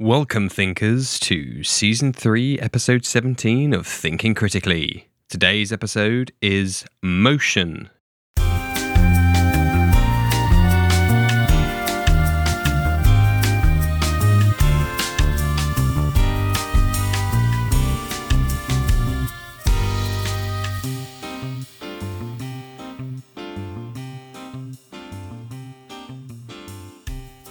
Welcome, thinkers, to season 3, episode 17 of Thinking Critically. Today's episode is Motion.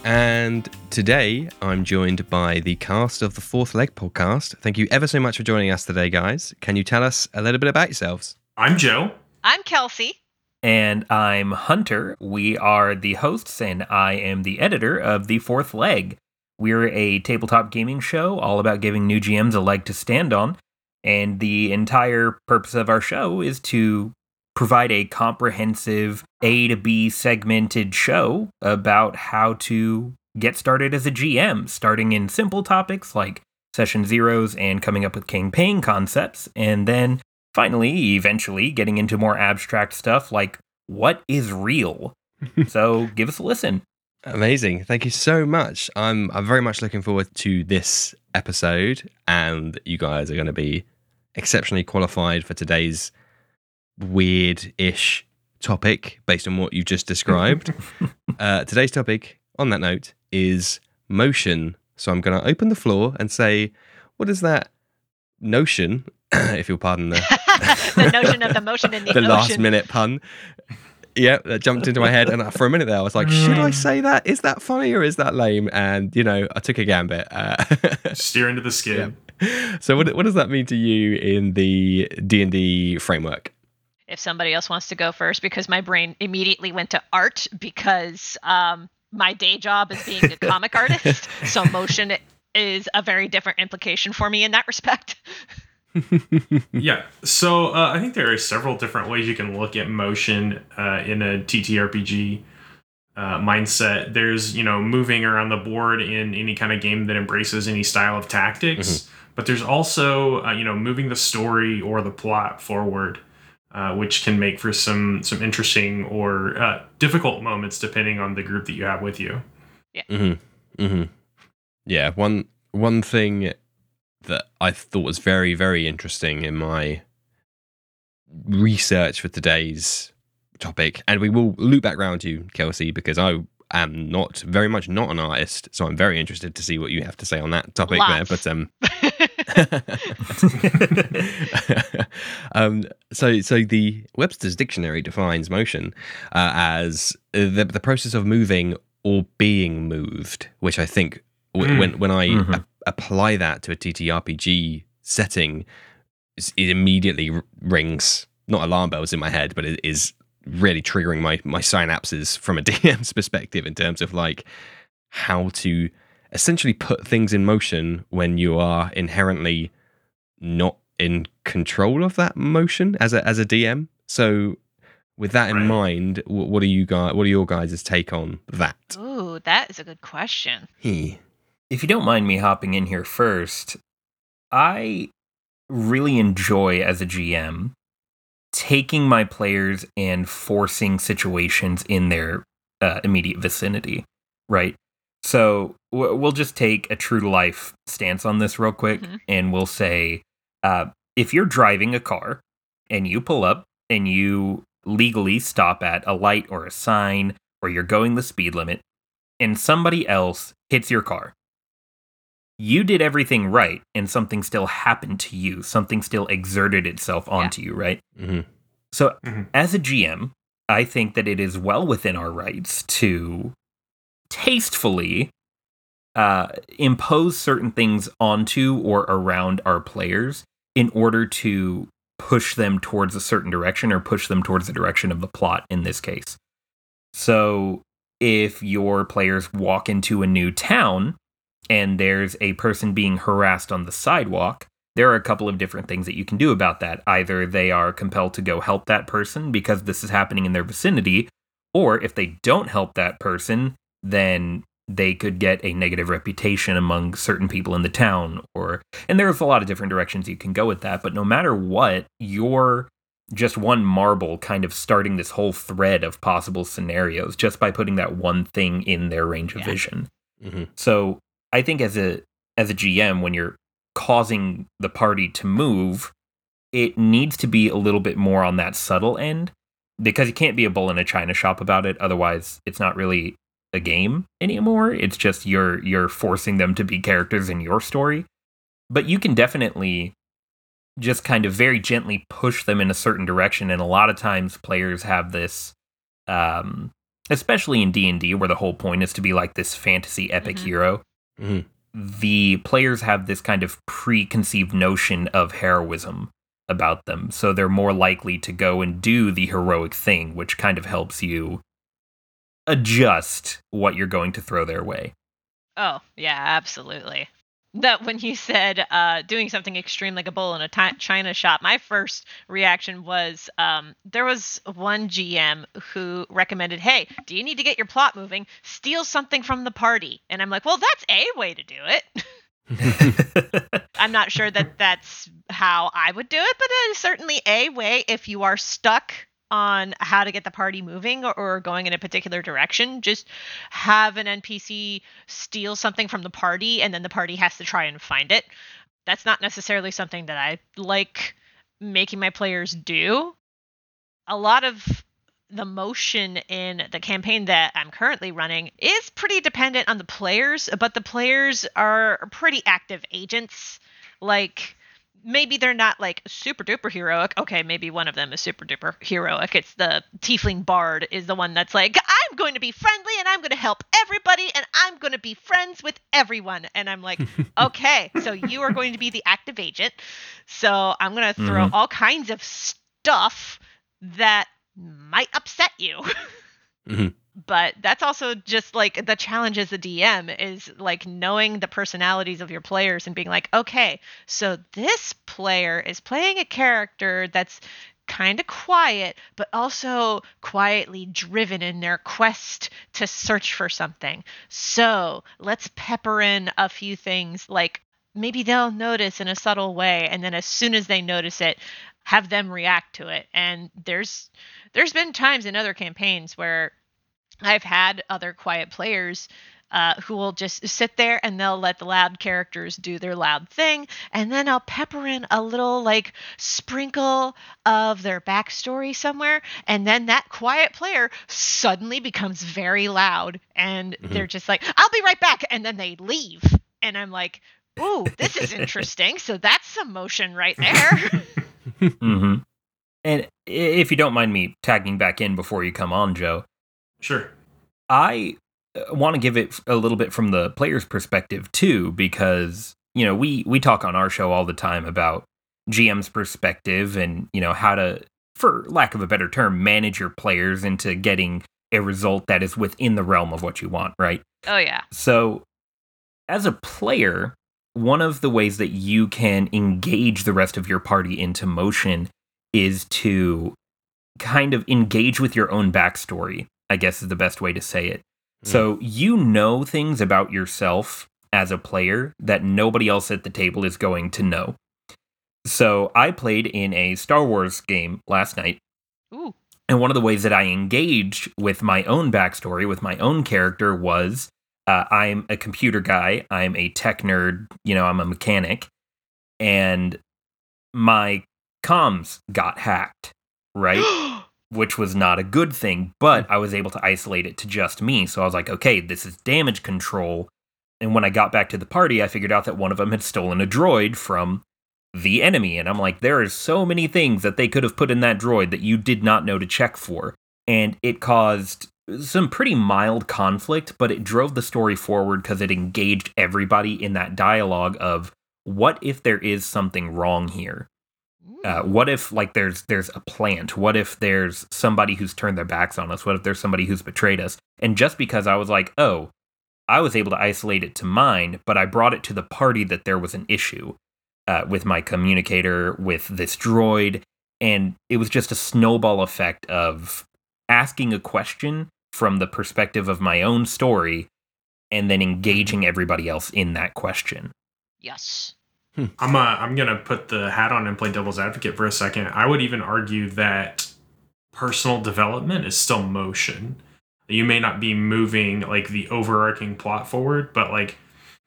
And today I'm joined by the cast of the Fourth Leg podcast. Thank you ever so much for joining us today, guys. Can you tell us a little bit about yourselves? I'm Joe. I'm Kelsey. And I'm Hunter. We are the hosts, and I am the editor of The Fourth Leg. We're a tabletop gaming show all about giving new GMs a leg to stand on. And the entire purpose of our show is to provide a comprehensive A to B segmented show about how to get started as a GM, starting in simple topics like session zeros and coming up with campaign concepts, and then finally, eventually, getting into more abstract stuff like what is real. so give us a listen. Amazing. Thank you so much. I'm I'm very much looking forward to this episode and you guys are going to be exceptionally qualified for today's weird-ish topic based on what you've just described. uh, today's topic, on that note, is motion. So I'm going to open the floor and say, what is that notion, if you'll pardon the, the notion of the motion in the, the ocean. last minute pun. Yeah, that jumped into my head, and for a minute there, I was like, "Should I say that? Is that funny or is that lame?" And you know, I took a gambit. Uh, Steer into the skid. so, what what does that mean to you in the D and D framework? If somebody else wants to go first, because my brain immediately went to art because um, my day job is being a comic artist. So motion is a very different implication for me in that respect. Yeah. So uh, I think there are several different ways you can look at motion uh, in a TTRPG uh, mindset. There's, you know, moving around the board in any kind of game that embraces any style of tactics. But there's also, uh, you know, moving the story or the plot forward. Uh, which can make for some some interesting or uh, difficult moments depending on the group that you have with you. Mm-hmm. Mm-hmm. Yeah, one one thing that I thought was very very interesting in my research for today's topic, and we will loop back round to you, Kelsey, because I am not very much not an artist, so I'm very interested to see what you have to say on that topic Lots. there. But um, um, so, so the Webster's Dictionary defines motion uh, as the the process of moving or being moved, which I think w- Mm. when when I Mhm. a- apply that to a TTRPG setting, it immediately r- rings not alarm bells in my head, but it is really triggering my my synapses from a DM's perspective in terms of like how to essentially put things in motion when you are inherently not in control of that motion as a as a DM. So with that in Right. mind, wh- what are you guys what are your guys' take on that? Ooh, that is a good question. He. If you don't mind me hopping in here first, I really enjoy as a GM taking my players and forcing situations in their uh, immediate vicinity, right? So w- we'll just take a true to life stance on this real quick, Mhm. and we'll say uh, if you're driving a car and you pull up and you legally stop at a light or a sign or you're going the speed limit and somebody else hits your car you did everything right and something still happened to you something still exerted itself onto you right hmm so Mhm. as a gm i think that it is well within our rights to tastefully uh, impose certain things onto or around our players in order to push them towards a certain direction or push them towards the direction of the plot in this case so if your players walk into a new town and there's a person being harassed on the sidewalk, there are a couple of different things that you can do about that. Either they are compelled to go help that person because this is happening in their vicinity, or if they don't help that person, then they could get a negative reputation among certain people in the town or and there's a lot of different directions you can go with that, but no matter what, you're just one marble kind of starting this whole thread of possible scenarios just by putting that one thing in their range of Yeah. vision. hmm So I think as a as a GM when you're causing the party to move, it needs to be a little bit more on that subtle end because you can't be a bull in a china shop about it. Otherwise, it's not really a game anymore. It's just you're you're forcing them to be characters in your story. But you can definitely just kind of very gently push them in a certain direction and a lot of times players have this um especially in D&D where the whole point is to be like this fantasy epic Mhm. hero. Mhm. The players have this kind of preconceived notion of heroism about them. So they're more likely to go and do the heroic thing, which kind of helps you adjust what you're going to throw their way. Oh, yeah, absolutely. That when you said uh, doing something extreme like a bull in a china shop, my first reaction was um, there was one GM who recommended, "Hey, do you need to get your plot moving? Steal something from the party." And I'm like, "Well, that's a way to do it." I'm not sure that that's how I would do it, but it is certainly a way if you are stuck on how to get the party moving or, going in a particular direction. Just have an NPC steal something from the party and then the party has to try and find it. That's not necessarily something that I like making my players do. A lot of the motion in the campaign that I'm currently running is pretty dependent on the players, but the players are pretty active agents. Like, maybe they're not like super duper heroic. Okay, maybe one of them is super duper heroic. It's the Tiefling Bard is the one that's like, I'm going to be friendly and I'm going to help everybody and I'm going to be friends with everyone. And I'm like, okay, so you are going to be the active agent. So I'm going to throw Mhm. all kinds of stuff that might upset you. Mhm. But that's also just like the challenge as a DM is like knowing the personalities of your players and being like, okay, so this player is playing a character that's kind of quiet, but also quietly driven in their quest to search for something. So let's pepper in a few things like maybe they'll notice in a subtle way, and then as soon as they notice it, have them react to it. And there's there's been times in other campaigns where I've had other quiet players uh, who will just sit there and they'll let the loud characters do their loud thing, and then I'll pepper in a little like sprinkle of their backstory somewhere, and then that quiet player suddenly becomes very loud, and they're just like, "I'll be right back," and then they leave, and I'm like, "Ooh, this is interesting." so that's some motion right there. hmm And if you don't mind me tagging back in before you come on, Joe, Sure. I uh, want to give it a little bit from the player's perspective too, because you know we we talk on our show all the time about GM's perspective and you know how to, for lack of a better term, manage your players into getting a result that is within the realm of what you want, right? oh yeah. So, as a player, one of the ways that you can engage the rest of your party into motion is to kind of engage with your own backstory, I guess is the best way to say it. So, you know things about yourself as a player that nobody else at the table is going to know. So, I played in a Star Wars game last night Ooh. and one of the ways that I engaged with my own backstory, with my own character, was uh, I'm a computer guy. I'm a tech nerd. You know, I'm a mechanic. And my comms got hacked, right? Which was not a good thing, but mm. I was able to isolate it to just me. So I was like, okay, this is damage control. And when I got back to the party, I figured out that one of them had stolen a droid from the enemy. And I'm like, there are so many things that they could have put in that droid that you did not know to check for. And it caused some pretty mild conflict, but it drove the story forward because it engaged everybody in that dialogue of what if there is something wrong here? Uh, what if like there's there's a plant? What if there's somebody who's turned their backs on us? What if there's somebody who's betrayed us? And just because I was like, oh, I was able to isolate it to mine, but I brought it to the party that there was an issue uh, with my communicator, with this droid, and it was just a snowball effect of asking a question from the perspective of my own story, and then engaging everybody else in that question. Yes. I'm uh, I'm gonna put the hat on and play devil's advocate for a second. I would even argue that personal development is still motion. You may not be moving like the overarching plot forward, but like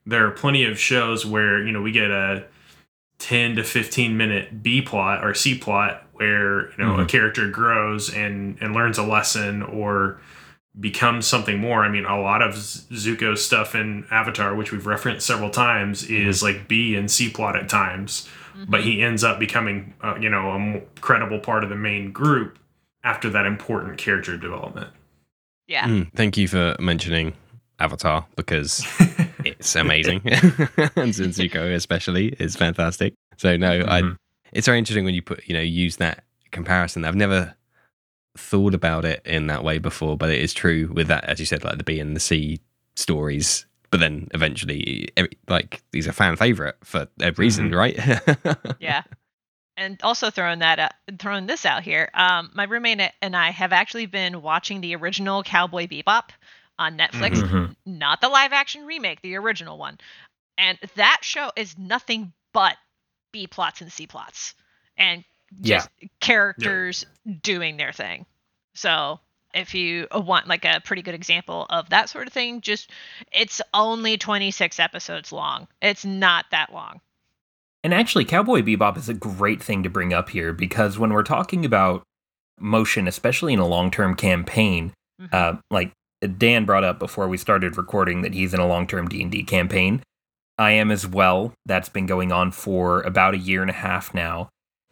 there are plenty of shows where you know we get a 10 to 15 minute b plot or c plot where you know a Mhm. character grows and and learns a lesson or becomes something more i mean a lot of Z- zuko's stuff in avatar which we've referenced several times is like b and c plot at times but he ends up becoming uh, you know a m- credible part of the main group after that important character development Yeah. Mm, thank you for mentioning Avatar because it's amazing, and Zuko especially is fantastic. So no, I Mhm. it's very interesting when you put you know use that comparison. I've never thought about it in that way before, but it is true with that, as you said, like the B and the C stories. But then eventually, every, like these are fan favorite for a reason, right? Yeah. And also throwing that out, throwing this out here, um, my roommate and I have actually been watching the original Cowboy Bebop on Netflix, Mhm. not the live action remake, the original one. And that show is nothing but B plots and C plots, and Yeah. just characters doing their thing. So if you want like a pretty good example of that sort of thing, just it's only 26 episodes long. It's not that long. And actually, Cowboy Bebop is a great thing to bring up here because when we're talking about motion, especially in a long term campaign, Mhm. uh, like Dan brought up before we started recording that he's in a long term D and D campaign. I am as well. That's been going on for about a year and a half now.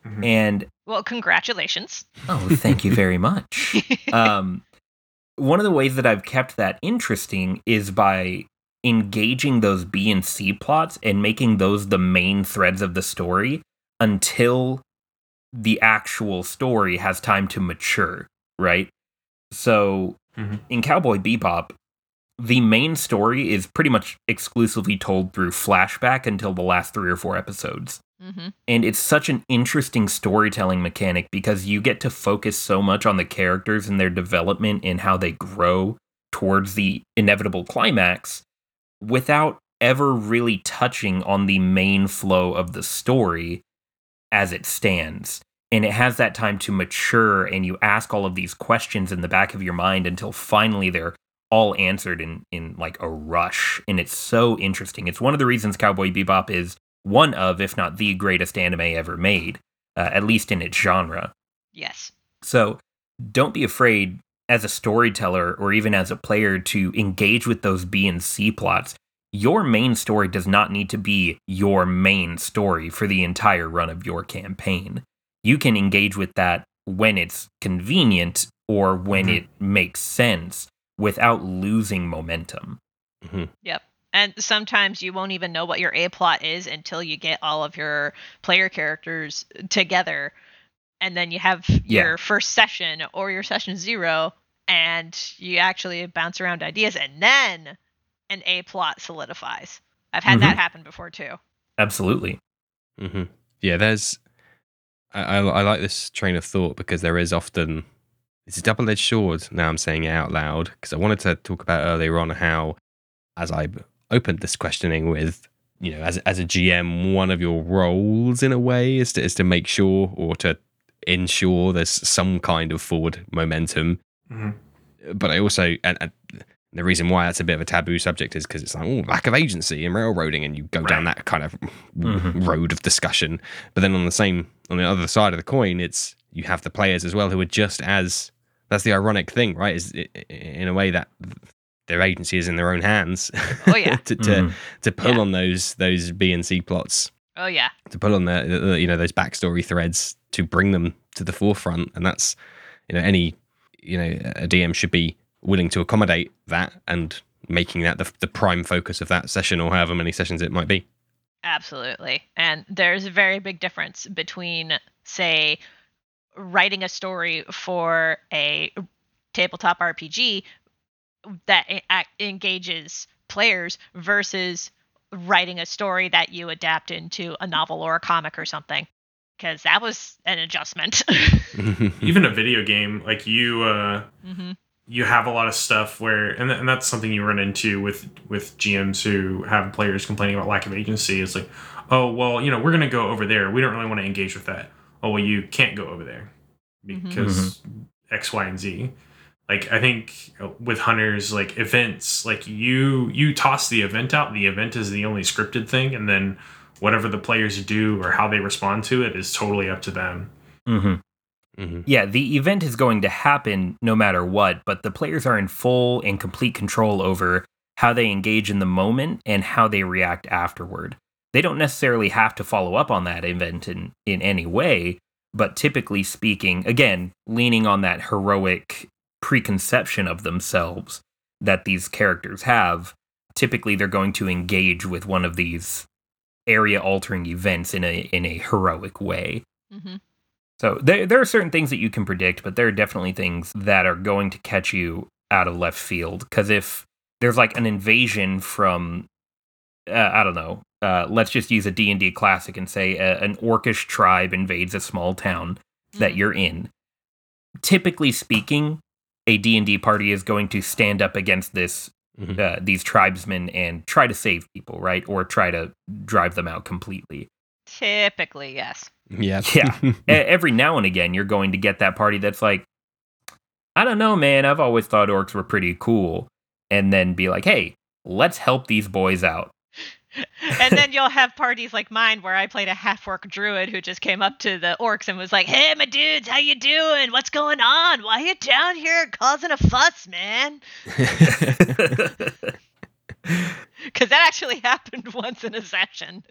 Mhm. And well, congratulations. oh, thank you very much. um, one of the ways that I've kept that interesting is by engaging those B and C plots and making those the main threads of the story until the actual story has time to mature, right? So Mhm. in Cowboy Bebop, the main story is pretty much exclusively told through flashback until the last three or four episodes. Hmm And it's such an interesting storytelling mechanic because you get to focus so much on the characters and their development and how they grow towards the inevitable climax without ever really touching on the main flow of the story as it stands. And it has that time to mature, and you ask all of these questions in the back of your mind until finally they're all answered in, in like a rush. And it's so interesting. It's one of the reasons Cowboy Bebop is one of, if not the greatest anime ever made, uh, at least in its genre. Yes. So don't be afraid as a storyteller or even as a player to engage with those B and C plots. Your main story does not need to be your main story for the entire run of your campaign. You can engage with that when it's convenient or when Mhm. it makes sense without losing momentum. Yep. And sometimes you won't even know what your A plot is until you get all of your player characters together. And then you have Yeah. your first session or your session zero, and you actually bounce around ideas, and then an A plot solidifies. I've had that happen before too. Absolutely. hmm Yeah, there's. I, I, I like this train of thought because there is often. It's a double edged sword. Now I'm saying it out loud because I wanted to talk about earlier on how, as I opened this questioning with, you know, as as a GM, one of your roles in a way is to is to make sure or to ensure there's some kind of forward momentum. Mhm. But I also and, and the reason why that's a bit of a taboo subject is because it's like oh, lack of agency in railroading, and you go down that kind of Mhm. road of discussion. But then on the same on the other side of the coin, it's you have the players as well who are just as that's the ironic thing, right? Is i- i- in a way that their agency is in their own hands. Oh, yeah. to to, Mhm. to pull Yeah. on those those B and C plots, Oh yeah. to pull on the, the you know those backstory threads to bring them to the forefront, and that's you know any you know a DM should be willing to accommodate that and making that the, the prime focus of that session or however many sessions it might be. Absolutely. And there's a very big difference between, say, writing a story for a tabletop RPG that engages players versus writing a story that you adapt into a novel or a comic or something. Because that was an adjustment. even a video game like you uh hmm you have a lot of stuff where and, th- and that's something you run into with with gms who have players complaining about lack of agency. It's like oh well you know we're going to go over there. We don't really want to engage with that. Oh well you can't go over there because x y and z like I think with hunters like events like you you toss the event out the event is the only scripted thing and then whatever the players do or how they respond to it is totally up to them. Mm-hmm. Mm-hmm. Yeah, the event is going to happen no matter what, but the players are in full and complete control over how they engage in the moment and how they react afterward. They don't necessarily have to follow up on that event in, in any way, but typically speaking, again, leaning on that heroic preconception of themselves that these characters have, typically they're going to engage with one of these area altering events in a in a heroic way. hmm So there there are certain things that you can predict, but there are definitely things that are going to catch you out of left field. Because if there's like an invasion from, uh, I don't know, uh, let's just use a D and D classic and say a, an orcish tribe invades a small town that you're in. Typically speaking, a D and D party is going to stand up against this Mhm. uh, these tribesmen and try to save people, right, or try to drive them out completely. Typically, yes. Yeah. Yeah. Every now and again you're going to get that party that's like i don't know man i've always thought orcs were pretty cool and then be like hey let's help these boys out and then you'll have parties like mine where I played a half orc druid who just came up to the orcs and was like, "Hey, my dudes, how you doing? What's going on? Why you down here causing a fuss, man?" Because that actually happened once in a session.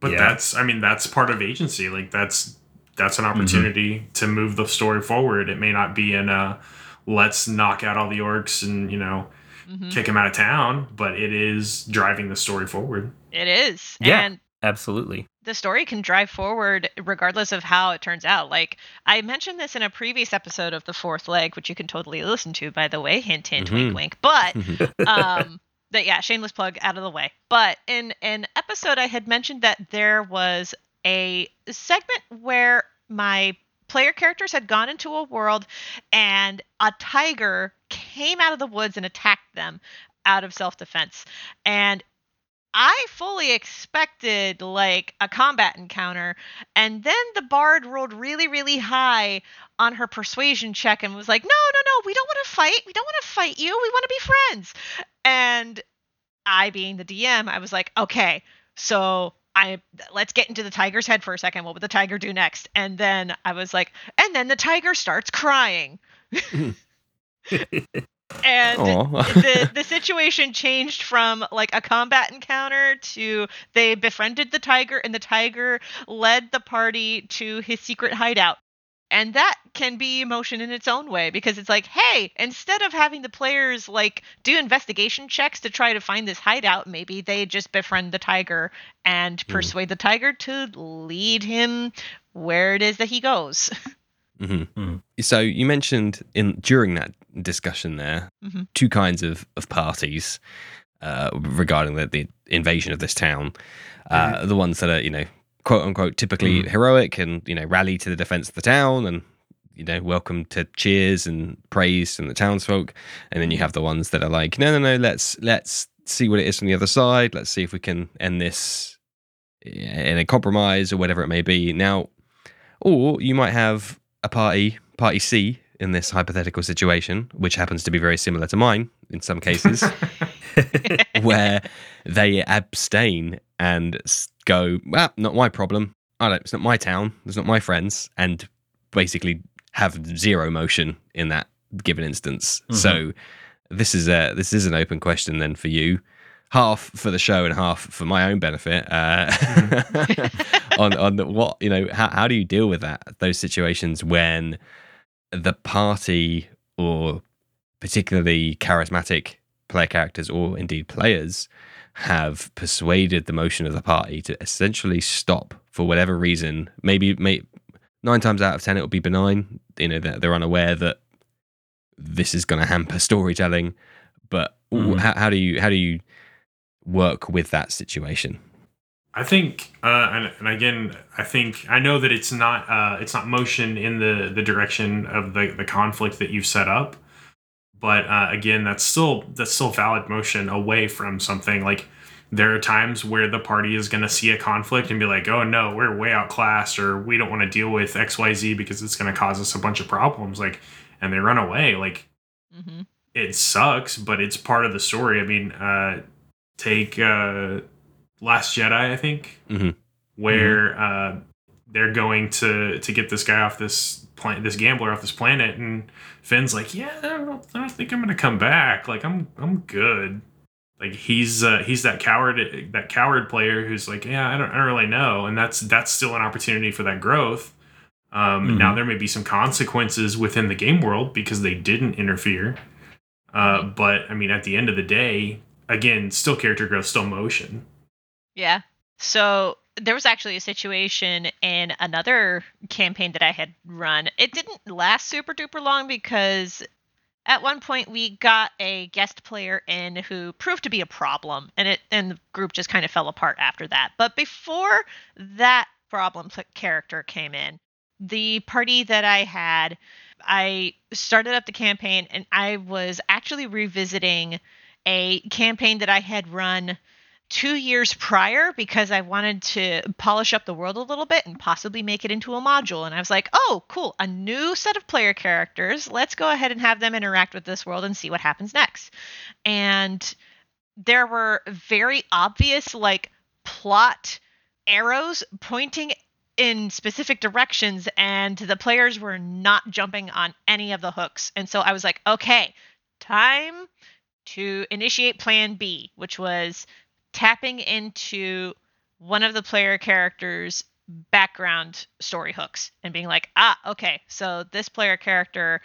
But Yeah. that's I mean that's part of agency. Like that's that's an mm-hmm. opportunity to move the story forward. It may not be in a let's knock out all the orcs and you know Mhm. kick him out of town, but it is driving the story forward. It is, Yeah. and absolutely the story can drive forward regardless of how it turns out. Like I mentioned this in a previous episode of the Fourth Leg, which you can totally listen to, by the way. Hint, hint, Mhm. wink, wink. But um that yeah shameless plug out of the way but in an episode i had mentioned that there was a segment where my player characters had gone into a world and a tiger came out of the woods and attacked them out of self-defense and i fully expected like a combat encounter and then the bard rolled really really high on her persuasion check and was like no no no we don't want to fight we don't want to fight you we want to be friends and I, being the DM, I was like, okay, so I let's get into the tiger's head for a second. What would the tiger do next? And then I was like, and then the tiger starts crying. Mm-hmm. and the the situation changed from like a combat encounter to they befriended the tiger and the tiger led the party to his secret hideout. And that can be emotion in its own way because it's like, hey, instead of having the players like do investigation checks to try to find this hideout, maybe they just befriend the tiger and persuade the tiger to lead him where it is that he goes. Mhm. Mhm. So you mentioned in during that discussion there Mhm. two kinds of of parties uh, regarding the, the invasion of this town. Uh, The ones that are you know quote unquote typically heroic and you know rally to the defense of the town and you know welcome to cheers and praise from the townsfolk, and then you have the ones that are like no no no let's let's see what it is from the other side. Let's see if we can end this in a compromise or whatever it may be. Now, or you might have a party, party C, in this hypothetical situation, which happens to be very similar to mine in some cases, where they abstain and go, well, not my problem. I don't. It's not my town. It's not my friends, and basically have zero motion in that given instance. Mhm. So this is a this is an open question then for you, half for the show and half for my own benefit. Uh, on on the- what you know, how how do you deal with that those situations when the party or particularly charismatic player characters or indeed players have persuaded the motion of the party to essentially stop for whatever reason. Maybe, may, nine times out of ten, it will be benign. You know, they're, they're unaware that this is going to hamper storytelling. But w Mhm. how, how do you how do you work with that situation? I think, uh, and, and again, I think I know that it's not uh, it's not motion in the the direction of the the conflict that you've set up, but uh, again, that's still that's still valid motion away from something. Like there are times where the party is going to see a conflict and be like, "Oh no, we're way outclassed," or "We don't want to deal with X Y Z because it's going to cause us a bunch of problems." Like, and they run away. Like Mm-hmm. it sucks, but it's part of the story. I mean, uh, take uh, Last Jedi, I think, Mhm. where uh, they're going to to get this guy off this planet, this gambler off this planet, and Finn's like, "Yeah, I don't, I don't think I'm gonna come back. Like, I'm I'm good." Like he's uh, he's that coward that coward player who's like, "Yeah, I don't I don't really know," and that's that's still an opportunity for that growth. Um, Mhm. Now there may be some consequences within the game world because they didn't interfere. Uh, but I mean, at the end of the day, again, still character growth, still motion. Yeah. So there was actually a situation in another campaign that I had run. It didn't last super duper long because at one point we got a guest player in who proved to be a problem and it and the group just kind of fell apart after that. But before that problem character came in, the party that I had, I started up the campaign and I was actually revisiting a campaign that I had run two years prior because I wanted to polish up the world a little bit and possibly make it into a module. And I was like, oh, cool, a new set of player characters. Let's go ahead and have them interact with this world and see what happens next. And there were very obvious, like, plot arrows pointing in specific directions, and the players were not jumping on any of the hooks. And so I was like, okay, time to initiate plan B, which was tapping into one of the player characters' background story hooks and being like, ah, okay, so this player character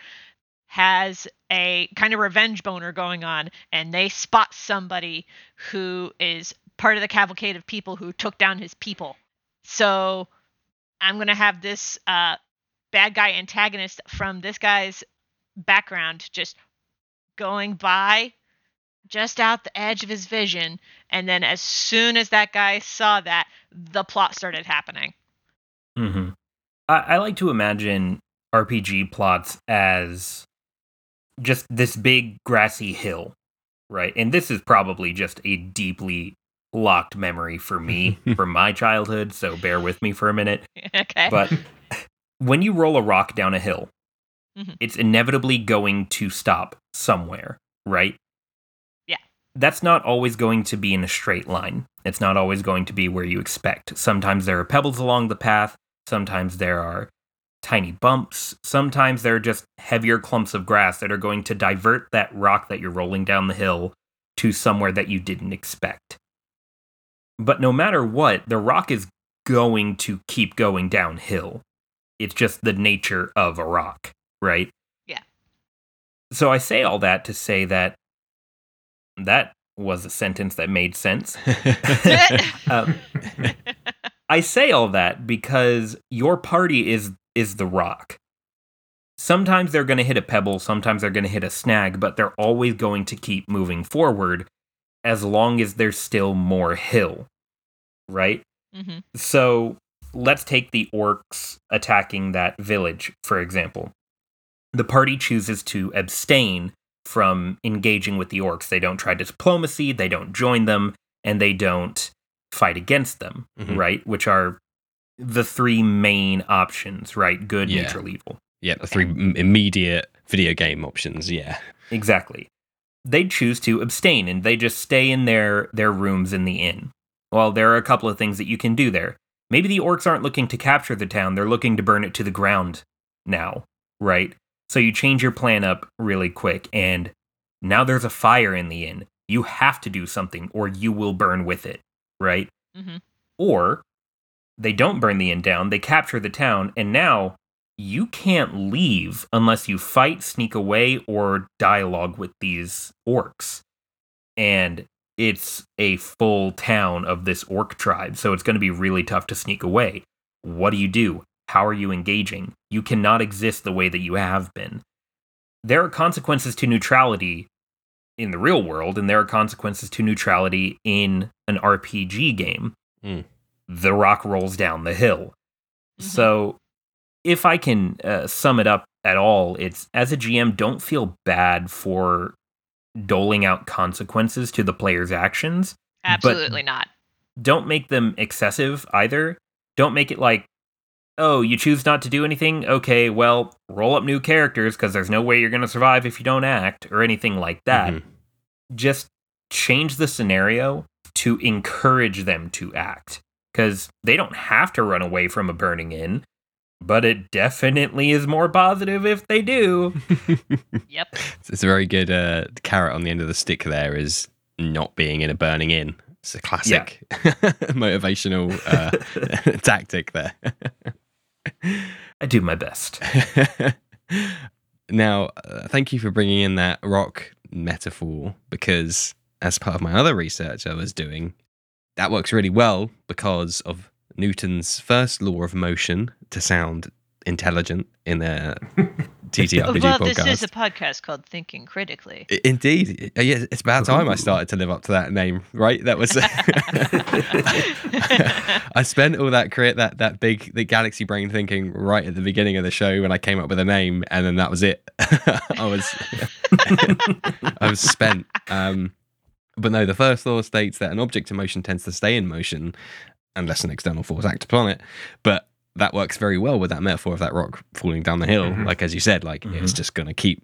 has a kind of revenge boner going on, and they spot somebody who is part of the cavalcade of people who took down his people. So I'm going to have this uh, bad guy antagonist from this guy's background just going by just out the edge of his vision and then as soon as that guy saw that the plot started happening Mm-hmm. I, I like to imagine RPG plots as just this big grassy hill, right? And this is probably just a deeply locked memory for me from my childhood, so bear with me for a minute. okay But when you roll a rock down a hill, Mhm. it's inevitably going to stop somewhere, right? That's not always going to be in a straight line. It's not always going to be where you expect. Sometimes there are pebbles along the path, sometimes there are tiny bumps, sometimes there are just heavier clumps of grass that are going to divert that rock that you're rolling down the hill to somewhere that you didn't expect. But no matter what, the rock is going to keep going downhill. It's just the nature of a rock, right? Yeah. So I say all that to say that that was a sentence that made sense. Um, I say all that because your party is is the rock. Sometimes they're going to hit a pebble, sometimes they're going to hit a snag, but they're always going to keep moving forward as long as there's still more hill. Right? hmm So let's take the orcs attacking that village, for example. The party chooses to abstain from engaging with the orcs. They don't try diplomacy, they don't join them, and they don't fight against them, Mhm. right? Which are the three main options, right? Good, Yeah. neutral, evil. yeah, the three m- immediate video game options. Yeah. Exactly. They choose to abstain and they just stay in their their rooms in the inn. Well, there are a couple of things that you can do there. Maybe the orcs aren't looking to capture the town, they're looking to burn it to the ground now, right? So you change your plan up really quick and now there's a fire in the inn. You have to do something or you will burn with it, right? Mhm. Or they don't burn the inn down, they capture the town and now you can't leave unless you fight, sneak away, or dialogue with these orcs. And it's a full town of this orc tribe, so it's going to be really tough to sneak away. What do you do? How are you engaging? You cannot exist the way that you have been. There are consequences to neutrality in the real world, and there are consequences to neutrality in an RPG game. Mm. The rock rolls down the hill. Mhm. So, if I can uh, sum it up at all, it's as a GM, don't feel bad for doling out consequences to the player's actions. absolutely not Don't make them excessive either. Don't make it like oh, you choose not to do anything? Okay, well, roll up new characters because there's no way you're going to survive if you don't act or anything like that. Mhm. Just change the scenario to encourage them to act because they don't have to run away from a burning inn, but it definitely is more positive if they do. Yep. It's a very good uh, carrot on the end of the stick. There is not being in a burning inn. It's a classic motivational uh, tactic there. I do my best. now, uh, thank you for bringing in that rock metaphor because, as part of my other research I was doing, that works really well because of Newton's first law of motion to sound intelligent in a TTRPG well, podcast. this is a podcast called Thinking Critically. Indeed, Uh, yeah, it's about time I started to live up to that name, right? That was. I spent all that create that that big the galaxy brain thinking right at the beginning of the show when I came up with a name, and then that was it. I was I was spent. Um, but no, the first law states that an object in motion tends to stay in motion unless an external force acts upon it. But that works very well with that metaphor of that rock falling down the hill. Mhm. Like as you said, like it's Mhm. just going to keep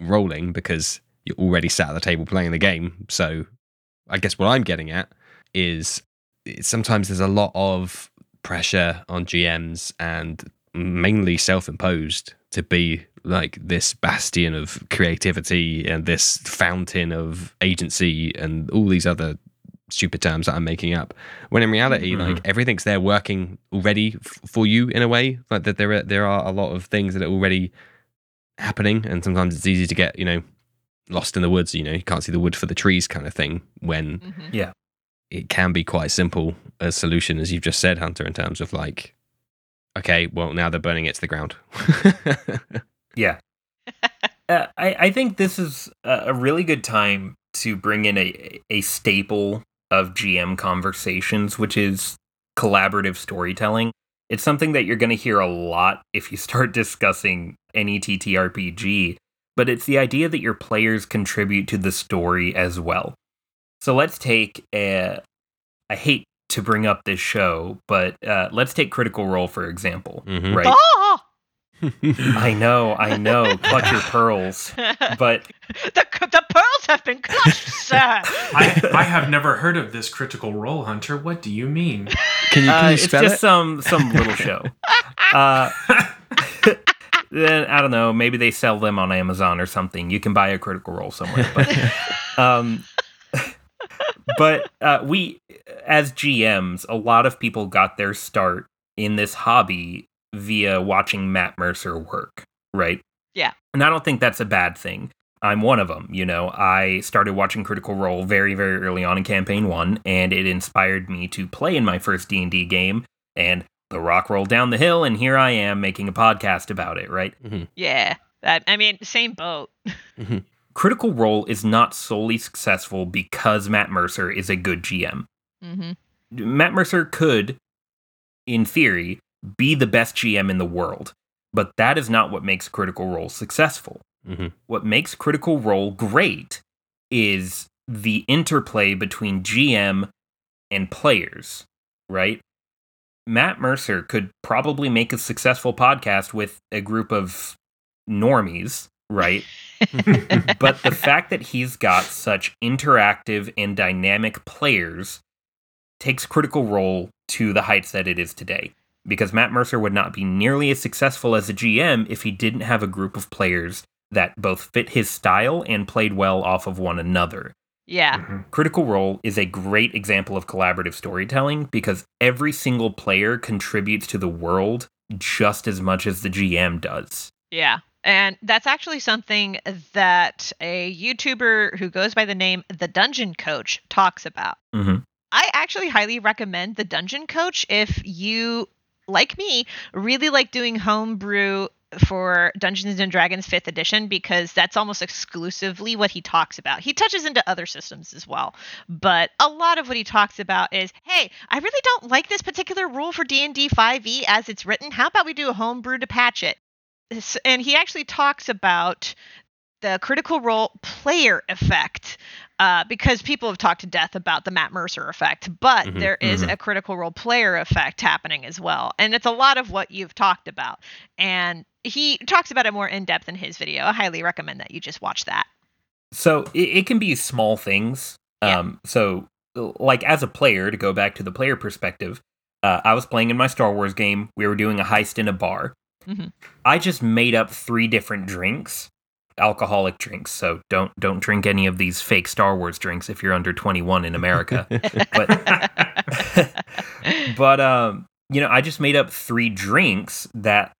rolling because you're already sat at the table playing the game. So I guess what I'm getting at is it's- sometimes there's a lot of pressure on GMs and mainly self-imposed to be like this bastion of creativity and this fountain of agency and all these other stupid terms that I'm making up. When in reality, Mhm. like everything's there working already f- for you in a way. Like that there are there are a lot of things that are already happening, and sometimes it's easy to get you know lost in the woods. You know, you can't see the wood for the trees, kind of thing. When Mhm. it can be quite simple a solution, as you've just said, Hunter, in terms of like, okay, well now they're burning it to the ground. Yeah. uh, I, I think this is a a really good time to bring in a, a staple of GM conversations, which is collaborative storytelling. It's something that you're going to hear a lot if you start discussing any TTRPG, but it's the idea that your players contribute to the story as well. So let's take a. I hate to bring up this show, but uh, let's take Critical Role for example. Mhm. Right? Oh! I know, I know. Clutch your pearls. But the, the pearls have been clutched, sir. I, I have never heard of this critical role, Hunter. What do you mean? Can you, can uh, you it's spell just it? some some little show. Uh, then I don't know. Maybe they sell them on Amazon or something. You can buy a Critical Role somewhere. But um, but uh, we, as GMs, a lot of people got their start in this hobby via watching Matt Mercer work, right? Yeah. And I don't think that's a bad thing. I'm one of them. You know, I started watching Critical Role very, very early on in Campaign One, and it inspired me to play in my first D and D game. And the rock rolled down the hill, and here I am making a podcast about it. Right? yeah. That, I mean, same boat. Critical Role is not solely successful because Matt Mercer is a good GM. hmm Matt Mercer could, in theory, be the best GM in the world, but that is not what makes Critical Role successful. Mhm. What makes Critical Role great is the interplay between GM and players, right? Matt Mercer could probably make a successful podcast with a group of normies, right? but the fact that he's got such interactive and dynamic players takes Critical Role to the heights that it is today. Because Matt Mercer would not be nearly as successful as a GM if he didn't have a group of players that both fit his style and played well off of one another. Yeah. Mhm. Critical Role is a great example of collaborative storytelling because every single player contributes to the world just as much as the GM does. Yeah. And that's actually something that a YouTuber who goes by the name The Dungeon Coach talks about. Mm-hmm. I actually highly recommend The Dungeon Coach if you, like me, really like doing homebrew for Dungeons and Dragons 5th edition because that's almost exclusively what he talks about. He touches into other systems as well, but a lot of what he talks about is, "Hey, I really don't like this particular rule for D&D 5e E as it's written. How about we do a homebrew to patch it?" And he actually talks about the critical role player effect uh, because people have talked to death about the Matt Mercer effect, but Mhm, there is mhm. a critical role player effect happening as well. And it's a lot of what you've talked about. And he talks about it more in depth in his video. I highly recommend that you just watch that. So it, it can be small things. Yeah. Um, so like as a player, to go back to the player perspective, uh, I was playing in my Star Wars game. We were doing a heist in a bar. Mhm. I just made up three different drinks, alcoholic drinks. So don't don't drink any of these fake Star Wars drinks if you're under 21 in America. but but um, you know, I just made up three drinks that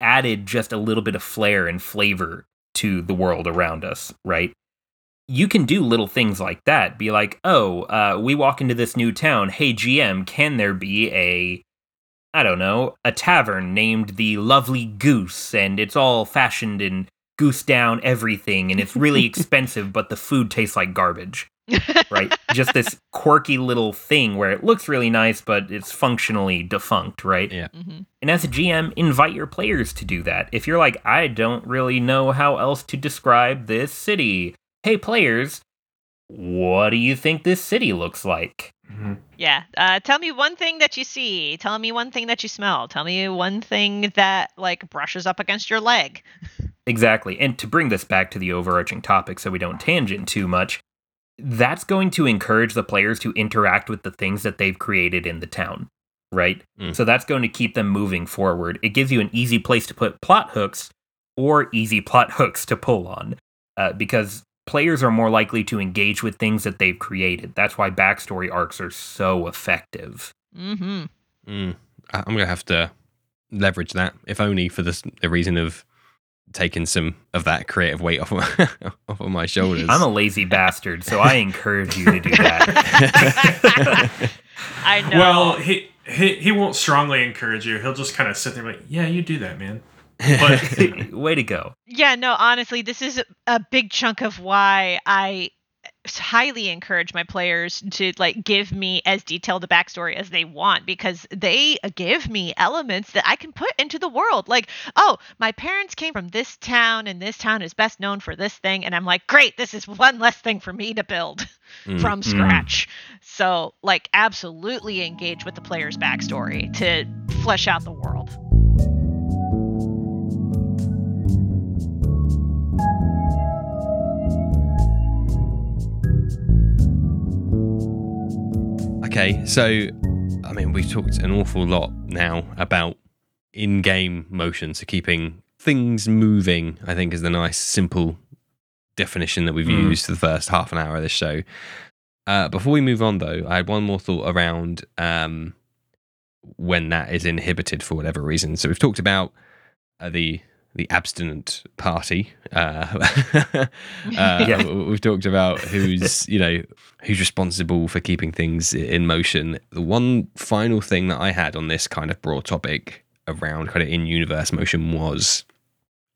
added just a little bit of flair and flavor to the world around us, right? You can do little things like that. Be like, oh, uh, we walk into this new town. Hey, GM, can there be a, I don't know, a tavern named the Lovely Goose, and it's all fashioned in goose down everything, and it's really expensive, but the food tastes like garbage right? Just this quirky little thing where it looks really nice, but it's functionally defunct, right? Yeah. Mhm. And as a GM, invite your players to do that. If you're like, I don't really know how else to describe this city, hey, players, what do you think this city looks like? Mhm. Yeah. Uh, tell me one thing that you see. Tell me one thing that you smell. Tell me one thing that like brushes up against your leg. Exactly. And to bring this back to the overarching topic so we don't tangent too much, that's going to encourage the players to interact with the things that they've created in the town, right? Mm. So that's going to keep them moving forward. It gives you an easy place to put plot hooks or easy plot hooks to pull on uh, because players are more likely to engage with things that they've created. That's why backstory arcs are so effective. Mm-hmm. Mm. I- I'm gonna have to leverage that, if only for the, the reason of taking some of that creative weight off of, off of my shoulders. I'm a lazy bastard, so I encourage you to do that. I know. Well, he, he he won't strongly encourage you. He'll just kind of sit there like, yeah, you do that, man. But Way to go. yeah, no, honestly, this is a- a big chunk of why I highly encourage my players to like give me as detailed a backstory as they want because they give me elements that I can put into the world. Like, oh, my parents came from this town and this town is best known for this thing. And I'm like, great, this is one less thing for me to build Mm. from Mm. scratch. So, like, absolutely engage with the player's backstory to flesh out the world. Okay, so I mean, we've talked an awful lot now about in-game motion, so keeping things moving. I think is the nice, simple definition that we've Mm. used for the first half an hour of this show. Uh, before we move on, though, I had one more thought around um, when that is inhibited for whatever reason. So we've talked about uh, the the abstinent party. Uh, uh, Yeah. We've talked about who's you know who's responsible for keeping things in motion. The one final thing that I had on this kind of broad topic around kind of in universe motion was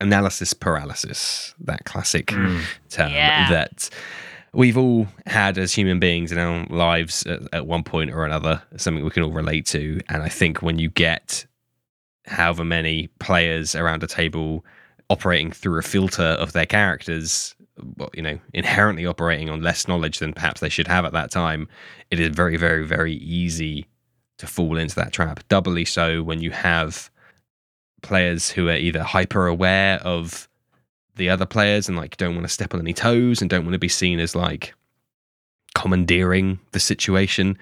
analysis paralysis. That classic Mm. term Yeah. that we've all had as human beings in our lives at, at one point or another, something we can all relate to. And I think when you get however many players around a table operating through a filter of their characters, well, you know, inherently operating on less knowledge than perhaps they should have at that time, it is very, very, very easy to fall into that trap. Doubly so when you have players who are either hyper aware of the other players and like don't want to step on any toes and don't want to be seen as like commandeering the situation.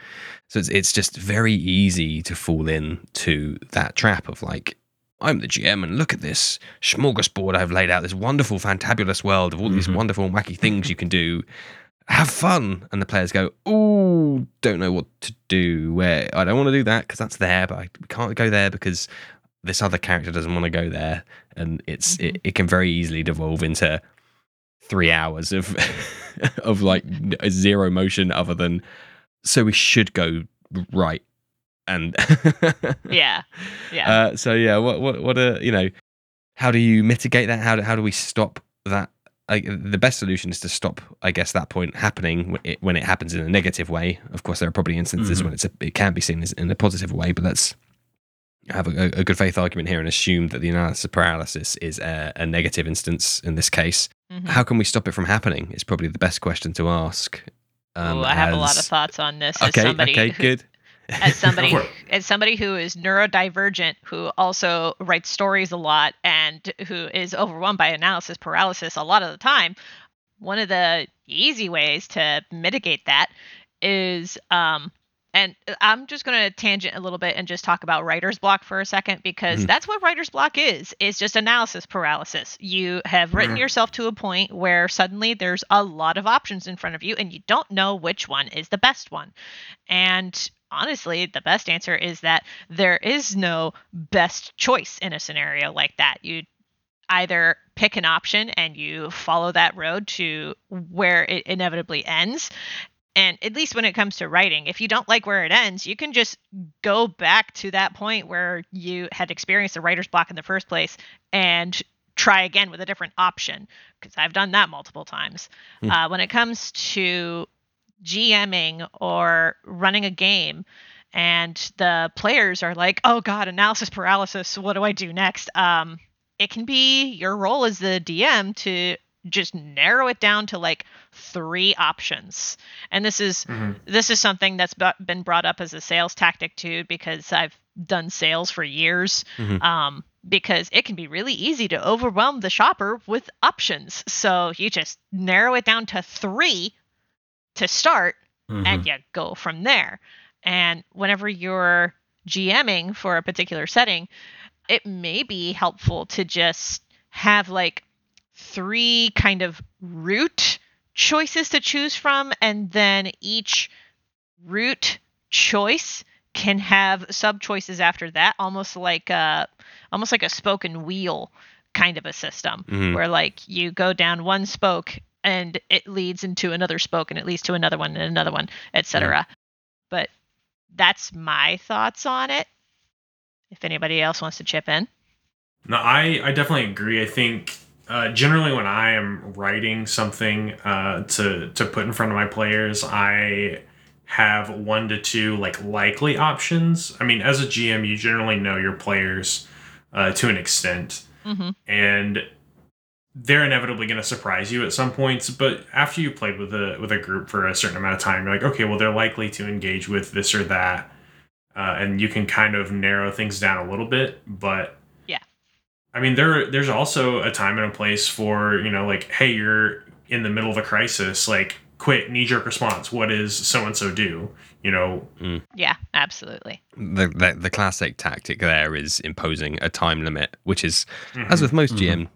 So it's, it's just very easy to fall into that trap of like, I'm the GM and look at this smorgasbord I've laid out, this wonderful, fantabulous world of all these Mhm. wonderful, wacky things you can do. Have fun. And the players go, Oh, don't know what to do. Where I don't want to do that because that's there, but I can't go there because this other character doesn't want to go there. And it's it, it can very easily devolve into three hours of of like zero motion other than so we should go right and yeah. Yeah. uh, so yeah what what what a you know how do you mitigate that how do, how do we stop that I, the best solution is to stop i guess that point happening when it, when it happens in a negative way of course there are probably instances Mhm. when it's a, it can be seen as in a positive way but let's have a, a good faith argument here and assume that the analysis paralysis is a, a negative instance in this case Mhm. how can we stop it from happening? Is probably the best question to ask. Um, Ooh, I have a lot of thoughts on this. as somebody okay, who- good. as somebody Go for it. as somebody who is neurodivergent who also writes stories a lot and who is overwhelmed by analysis paralysis a lot of the time one of the easy ways to mitigate that is um and I'm just going to tangent a little bit and just talk about writer's block for a second because Mhm. that's what writer's block is. It's just analysis paralysis. You have written Mhm. yourself to a point where suddenly there's a lot of options in front of you and you don't know which one is the best one. And honestly, the best answer is that there is no best choice in a scenario like that. You either pick an option and you follow that road to where it inevitably ends. And at least when it comes to writing, if you don't like where it ends, you can just go back to that point where you had experienced the writer's block in the first place and try again with a different option. Because I've done that multiple times. Hmm. Uh, when it comes to GMing or running a game, and the players are like, "Oh God, analysis paralysis. What do I do next?" Um, it can be your role as the DM to just narrow it down to like three options. And this is Mhm. this is something that's been brought up as a sales tactic too because I've done sales for years. Mhm. Um, because it can be really easy to overwhelm the shopper with options. So you just narrow it down to three to start and you go from there. And whenever you're GMing for a particular setting, it may be helpful to just have like three kind of route choices to choose from, and then each route choice can have sub choices after that, almost like a almost like a spoken wheel kind of a system Mhm. where like you go down one spoke and it leads into another spoke and it leads to another one and another one, etc. But that's my thoughts on it. If anybody else wants to chip in. No, I, I definitely agree. I think uh, generally when I am writing something uh, to to put in front of my players, I have one to two like likely options. I mean, as a GM, you generally know your players uh, to an extent, hmm and they're inevitably going to surprise you at some points. But after you played with a with a group for a certain amount of time, you're like, okay, well, they're likely to engage with this or that, uh, and you can kind of narrow things down a little bit. But. I mean, there there's also a time and a place for you know, like, hey, you're in the middle of a crisis, like, quit knee jerk response. What does so and so do? You know, Yeah, absolutely. The, the the classic tactic there is imposing a time limit, which is as mhm. with most Mhm. GM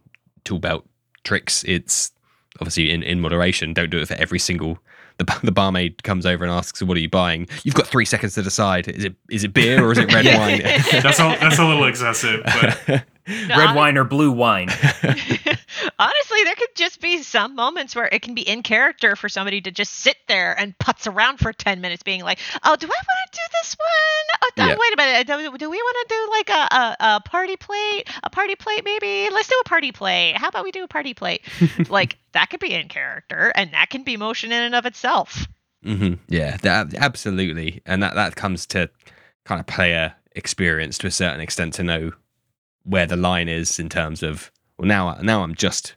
tool belt tricks, it's obviously in, in moderation. Don't do it for every single. The, the barmaid comes over and asks, "What are you buying?" You've got three seconds to decide. Is it is it beer or is it red wine? that's a that's a little excessive, but No, Red wine or blue wine? Honestly, there could just be some moments where it can be in character for somebody to just sit there and putz around for 10 minutes being like, oh, do I want to do this one? Oh, th- Yeah. Wait a minute. Do, do we want to do like a, a, a party plate? A party plate, maybe? Let's do a party plate. How about we do a party plate? like, that could be in character, and that can be motion in and of itself. hmm Yeah, that, absolutely, and that that comes to kind of player experience to a certain extent to know where the line is in terms of well now now I'm just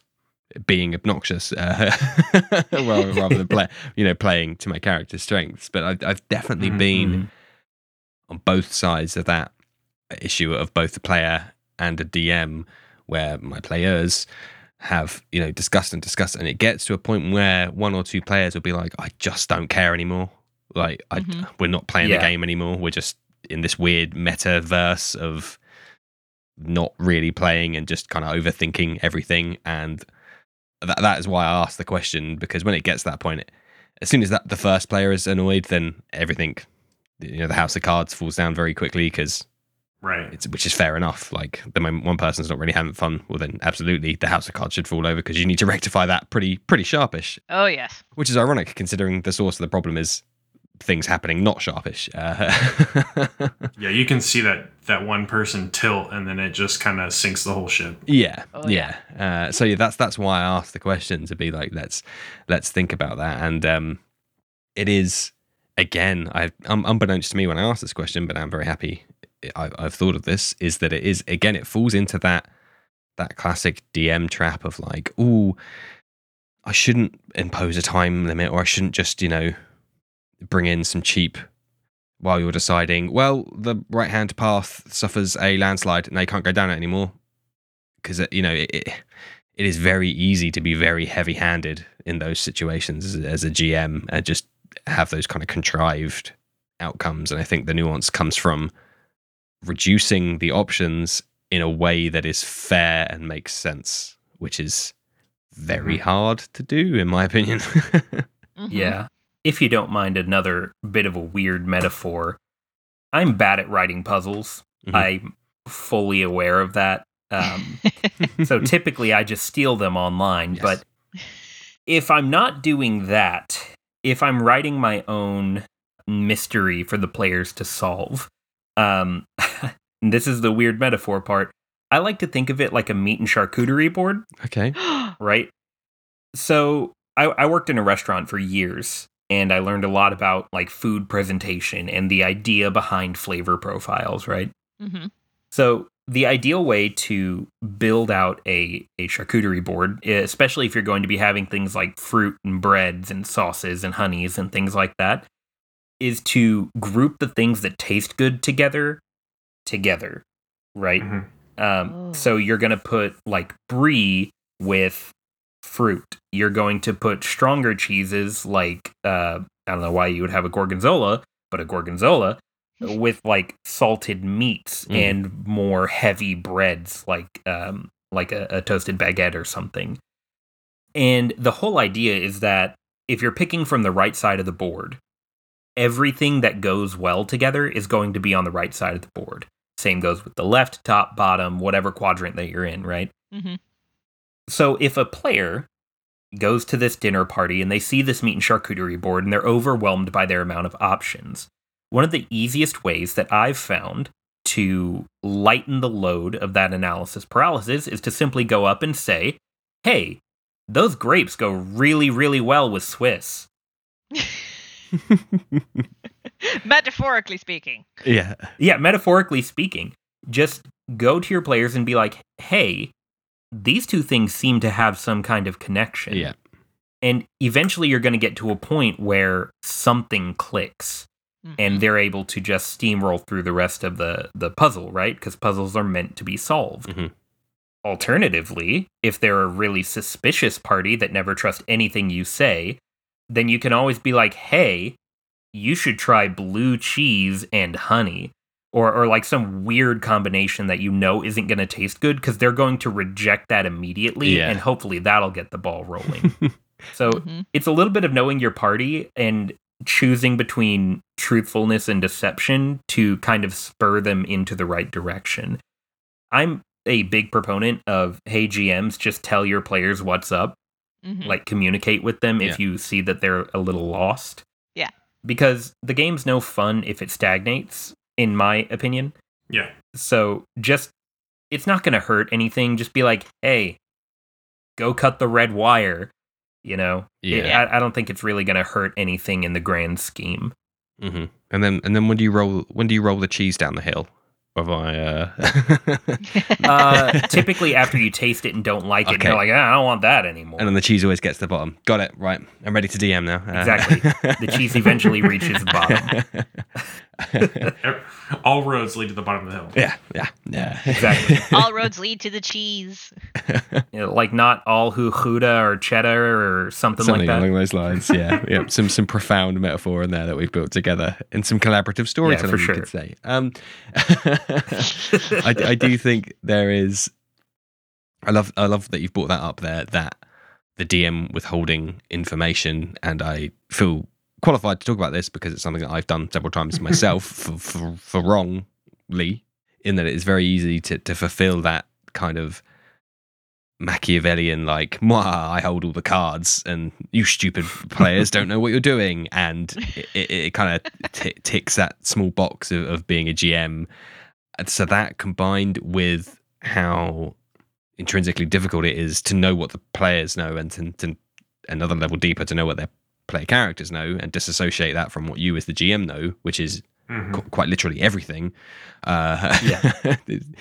being obnoxious uh, rather, rather than play, you know playing to my character's strengths. But I've, I've definitely Mhm, been on both sides of that issue of both the player and a DM, where my players have you know discussed and discussed, and it gets to a point where one or two players will be like, "I just don't care anymore. Like, I, Mhm. we're not playing Yeah. the game anymore. We're just in this weird metaverse of not really playing and just kind of overthinking everything." And that that is why I asked the question because when it gets to that point, as soon as that the first player is annoyed, then everything, you know, the house of cards falls down very quickly because right. it's which is fair enough. Like the moment one person's not really having fun, well then absolutely the house of cards should fall over because you need to rectify that pretty pretty sharpish. Oh, yes. Which is ironic considering the source of the problem is things happening not sharpish. Uh, Yeah, you can see that that one person tilt, and then it just kind of sinks the whole ship. yeah, Oh, yeah. Uh, so yeah, that's that's why I asked the question to be like let's let's think about that and um, it is again I um, unbeknownst to me when I asked this question, but I'm very happy I, I've thought of this is that it is again it falls into that that classic DM trap of like, oh, I shouldn't impose a time limit, or I shouldn't just you know bring in some cheap while you're deciding. Well, the right hand path suffers a landslide, and they can't go down it anymore because you know it, it it is very easy to be very heavy handed in those situations as, as a GM and just have those kind of contrived outcomes. And I think the nuance comes from reducing the options in a way that is fair and makes sense, which is very Mhm. hard to do, in my opinion. Mhm. Yeah. If you don't mind another bit of a weird metaphor, I'm bad at writing puzzles. Mhm. I'm fully aware of that. Um, so typically I just steal them online. Yes. But if I'm not doing that, if I'm writing my own mystery for the players to solve, um, this is the weird metaphor part. I like to think of it like a meat and charcuterie board okay. right? So I, I worked in a restaurant for years and I learned a lot about like food presentation and the idea behind flavor profiles, right? Mhm. So the ideal way to build out a, a charcuterie board, especially if you're going to be having things like fruit and breads and sauces and honeys and things like that, is to group the things that taste good together together, right? Mhm. Um, Oh. So you're going to put like brie with fruit. You're going to put stronger cheeses like uh, I don't know why you would have a gorgonzola, but a gorgonzola with like salted meats Mm. and more heavy breads like um, like a, a toasted baguette or something. And the whole idea is that if you're picking from the right side of the board, everything that goes well together is going to be on the right side of the board. Same goes with the left, top, bottom, whatever quadrant that you're in, right? Mhm. So if a player goes to this dinner party and they see this meat and charcuterie board and they're overwhelmed by their amount of options, one of the easiest ways that I've found to lighten the load of that analysis paralysis is to simply go up and say, hey, those grapes go really, really well with Swiss. Metaphorically speaking. yeah. Yeah, metaphorically speaking, just go to your players and be like, hey, these two things seem to have some kind of connection. Yeah. And eventually you're going to get to a point where something clicks Mhm. and they're able to just steamroll through the rest of the, the puzzle, right? Because puzzles are meant to be solved. Mhm. Alternatively, if they're a really suspicious party that never trust anything you say, then you can always be like, hey, you should try blue cheese and honey. Or, or like some weird combination that you know isn't going to taste good because they're going to reject that immediately Yeah. and hopefully that'll get the ball rolling. so Mhm. it's a little bit of knowing your party and choosing between truthfulness and deception to kind of spur them into the right direction. I'm a big proponent of hey GMs just tell your players what's up, Mhm. like communicate with them if you see that they're a little lost. Yeah. Because the game's no fun if it stagnates in my opinion. Yeah. So just it's not going to hurt anything. Just be like, "Hey, go cut the red wire." You know, It- Yeah. I, I don't think it's really going to hurt anything in the grand scheme. hmm And then and then when do you roll when do you roll the cheese down the hill? Have I uh Uh, typically, after you taste it and don't like it, Okay. you're like, ah, I don't want that anymore. and then the cheese always gets to the bottom. Got it. Right. I'm ready to DM now. Uh, Exactly. The cheese eventually reaches the bottom. Ev- All roads lead to the bottom of the hill. yeah, yeah, yeah. Exactly. All roads lead to the cheese. You know, like not all who Gouda or cheddar or something, Something like that. along those lines. Yeah, yeah. Some some profound metaphor in there that we've built together, and some collaborative storytelling. for you sure. could say. Um, I, I do think there is. I love I love that you've brought that up there. That the DM withholding information, and I feel qualified to talk about this because it's something that I've done several times myself for, for for wrongly. In that it is very easy to to fulfill that kind of Machiavellian, like, I hold all the cards, and you stupid players don't know what you're doing. And it, it, it kind of t- ticks that small box of, of being a GM. And so that combined with how intrinsically difficult it is to know what the players know and to, to another level deeper to know what their player characters know and disassociate that from what you as the GM know, which is Mhm. qu- quite literally everything. Uh, Yeah.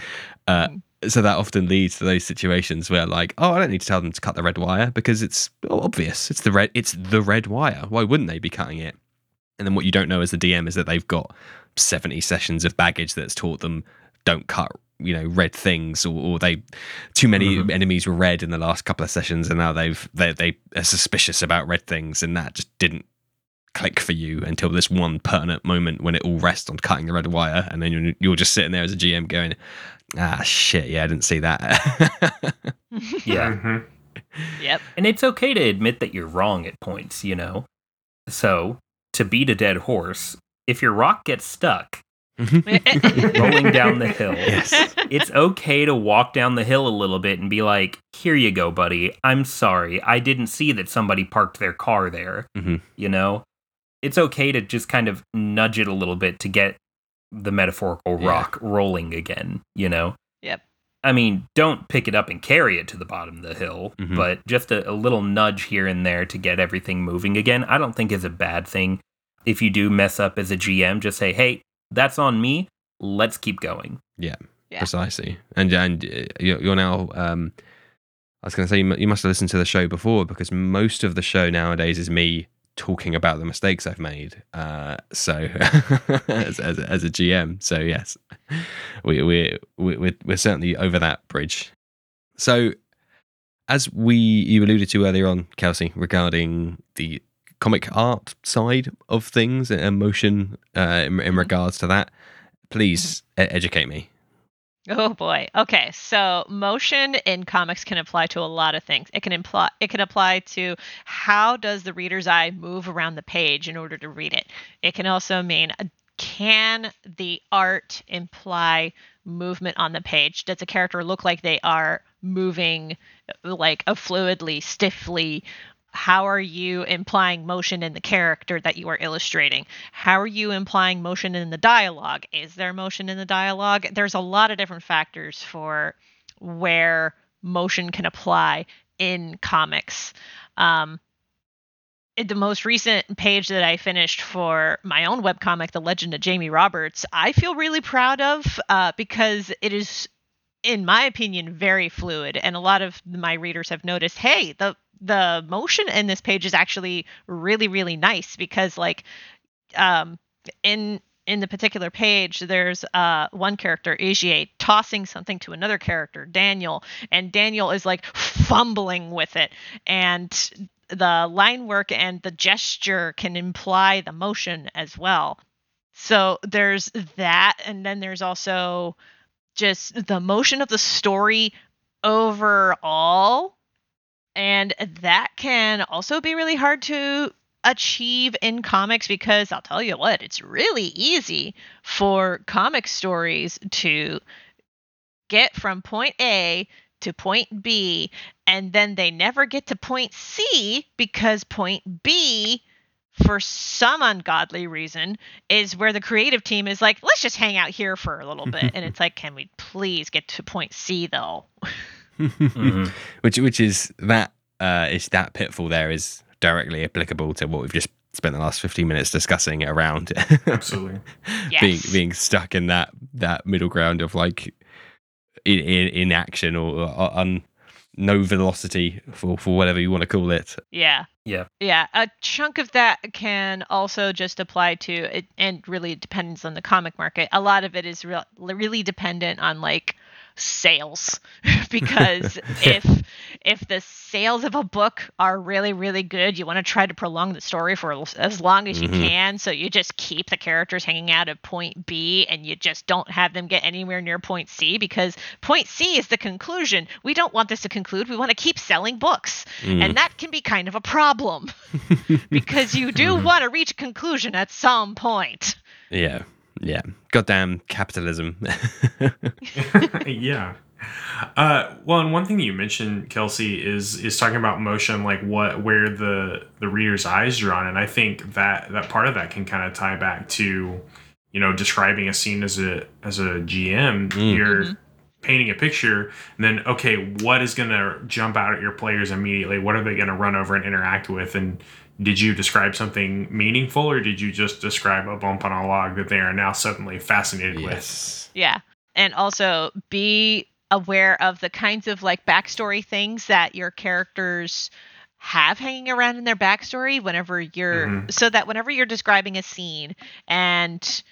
uh, so that often leads to those situations where like oh i don't need to tell them to cut the red wire because it's obvious it's the red it's the red wire why wouldn't they be cutting it and then what you don't know as the dm is that they've got 70 sessions of baggage that's taught them don't cut you know red things or, or they too many Mhm. enemies were red in the last couple of sessions and now they've they, they are suspicious about red things and that just didn't click for you until this one pertinent moment when it all rests on cutting the red wire and then you're, you're just sitting there as a gm going ah shit yeah i didn't see that Yeah. Mhm. yep. And it's okay to admit that you're wrong at points, you know? So, to beat a dead horse, if your rock gets stuck rolling down the hill, yes it's okay to walk down the hill a little bit and be like, here you go, buddy. I'm sorry. I didn't see that somebody parked their car there. Mhm. You know? It's okay to just kind of nudge it a little bit to get the metaphorical Yeah. rock rolling again, you know? Yep. I mean, don't pick it up and carry it to the bottom of the hill, Mhm. but just a, a little nudge here and there to get everything moving again, I don't think is a bad thing. If you do mess up as a GM, just say, hey, that's on me. Let's keep going. Yeah. precisely and and uh, you're, you're now um i was going to say you, must have listened to the show before because most of the show nowadays is me talking about the mistakes i've made uh so as, as, a- as a gm so yes we we we we're, we're certainly over that bridge so as we you alluded to earlier on kelsey regarding the comic art side of things and motion uh, in, in Mhm. regards to that please e- educate me Oh boy. Okay, so motion in comics can apply to a lot of things. It can imply it can apply to how does the reader's eye move around the page in order to read it. It can also mean uh, can the art imply movement on the page? Does a character look like they are moving uh, like a fluidly, stiffly? How are you implying motion in the character that you are illustrating? How are you implying motion in the dialogue? Is there motion in the dialogue? There's a lot of different factors for where motion can apply in comics. Um, the most recent page that I finished for my own webcomic, The Legend of Jamie Roberts, I feel really proud of uh, because it is, in my opinion, very fluid. And a lot of my readers have noticed, hey, the the motion in this page is actually really, really nice because, like, um, in in the particular page, there's uh, one character, Agier, tossing something to another character, Daniel, and Daniel is like fumbling with it, and the line work and the gesture can imply the motion as well. So there's that, and then there's also just the motion of the story overall, and that can also be really hard to achieve in comics because I'll tell you what, it's really easy for comic stories to get from point A to point B and then they never get to point C because point B for some ungodly reason is where the creative team is like let's just hang out here for a little bit and it's like can we please get to point C though Mhm. which which is that uh is that pitfall there is directly applicable to what we've just spent the last 15 minutes discussing around Absolutely. being Yes. being stuck in that that middle ground of like in in, in action or, or on no velocity for for whatever you want to call it Yeah. Yeah. Yeah. A chunk of that can also just apply to it, and really depends on the comic market. A lot of it is real, really dependent on like sales because if if the sales of a book are really really good you want to try to prolong the story for as- long as you Mhm. can so you just keep the characters hanging out at point b and you just don't have them get anywhere near point c because point c is the conclusion we don't want this to conclude we want to keep selling books Mm. and that can be kind of a problem because you do Mhm. want to reach a conclusion at some point. yeah yeah goddamn capitalism yeah. Uh, well, and one thing you mentioned, Kelsey, is is talking about motion, like what where the the reader's eyes drawn, and I think that that part of that can kind of tie back to, you know, describing a scene as a as a GM. Mm. You're Mhm. painting a picture, and then okay, what is going to jump out at your players immediately? What are they going to run over and interact with? And did you describe something meaningful, or did you just describe a bump on a log that they are now suddenly fascinated with? yes Yeah. And also be aware of the kinds of like backstory things that your characters have hanging around in their backstory whenever you're Mhm. so that whenever you're describing a scene and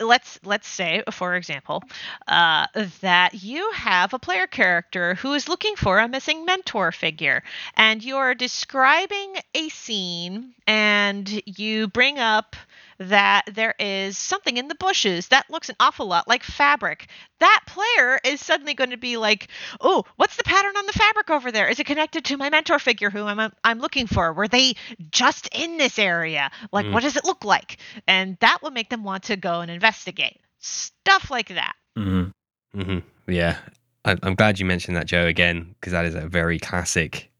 let's let's say for example uh, that you have a player character who is looking for a missing mentor figure and you're describing a scene and you bring up that there is something in the bushes that looks an awful lot like fabric. That player is suddenly going to be like oh what's the pattern on the fabric over there? Is it connected to my mentor figure who i'm, I'm looking for? Were they just in this area? Like Mm. what does it look like? And that will make them want to go and investigate. Stuff like that. Mhm. hmm Yeah, I, I'm glad you mentioned that, Joe, again, because that is a very classic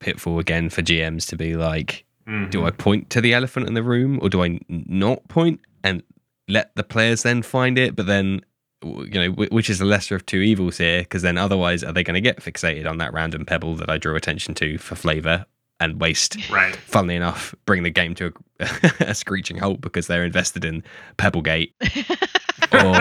pitfall again for GMs to be like, Mhm. do I point to the elephant in the room or do I not point and let the players then find it? But then, you know, which is the lesser of two evils here? Because then otherwise, are they going to get fixated on that random pebble that I drew attention to for flavor and waste? Right. Funnily enough, bring the game to a, a screeching halt because they're invested in Pebblegate. or,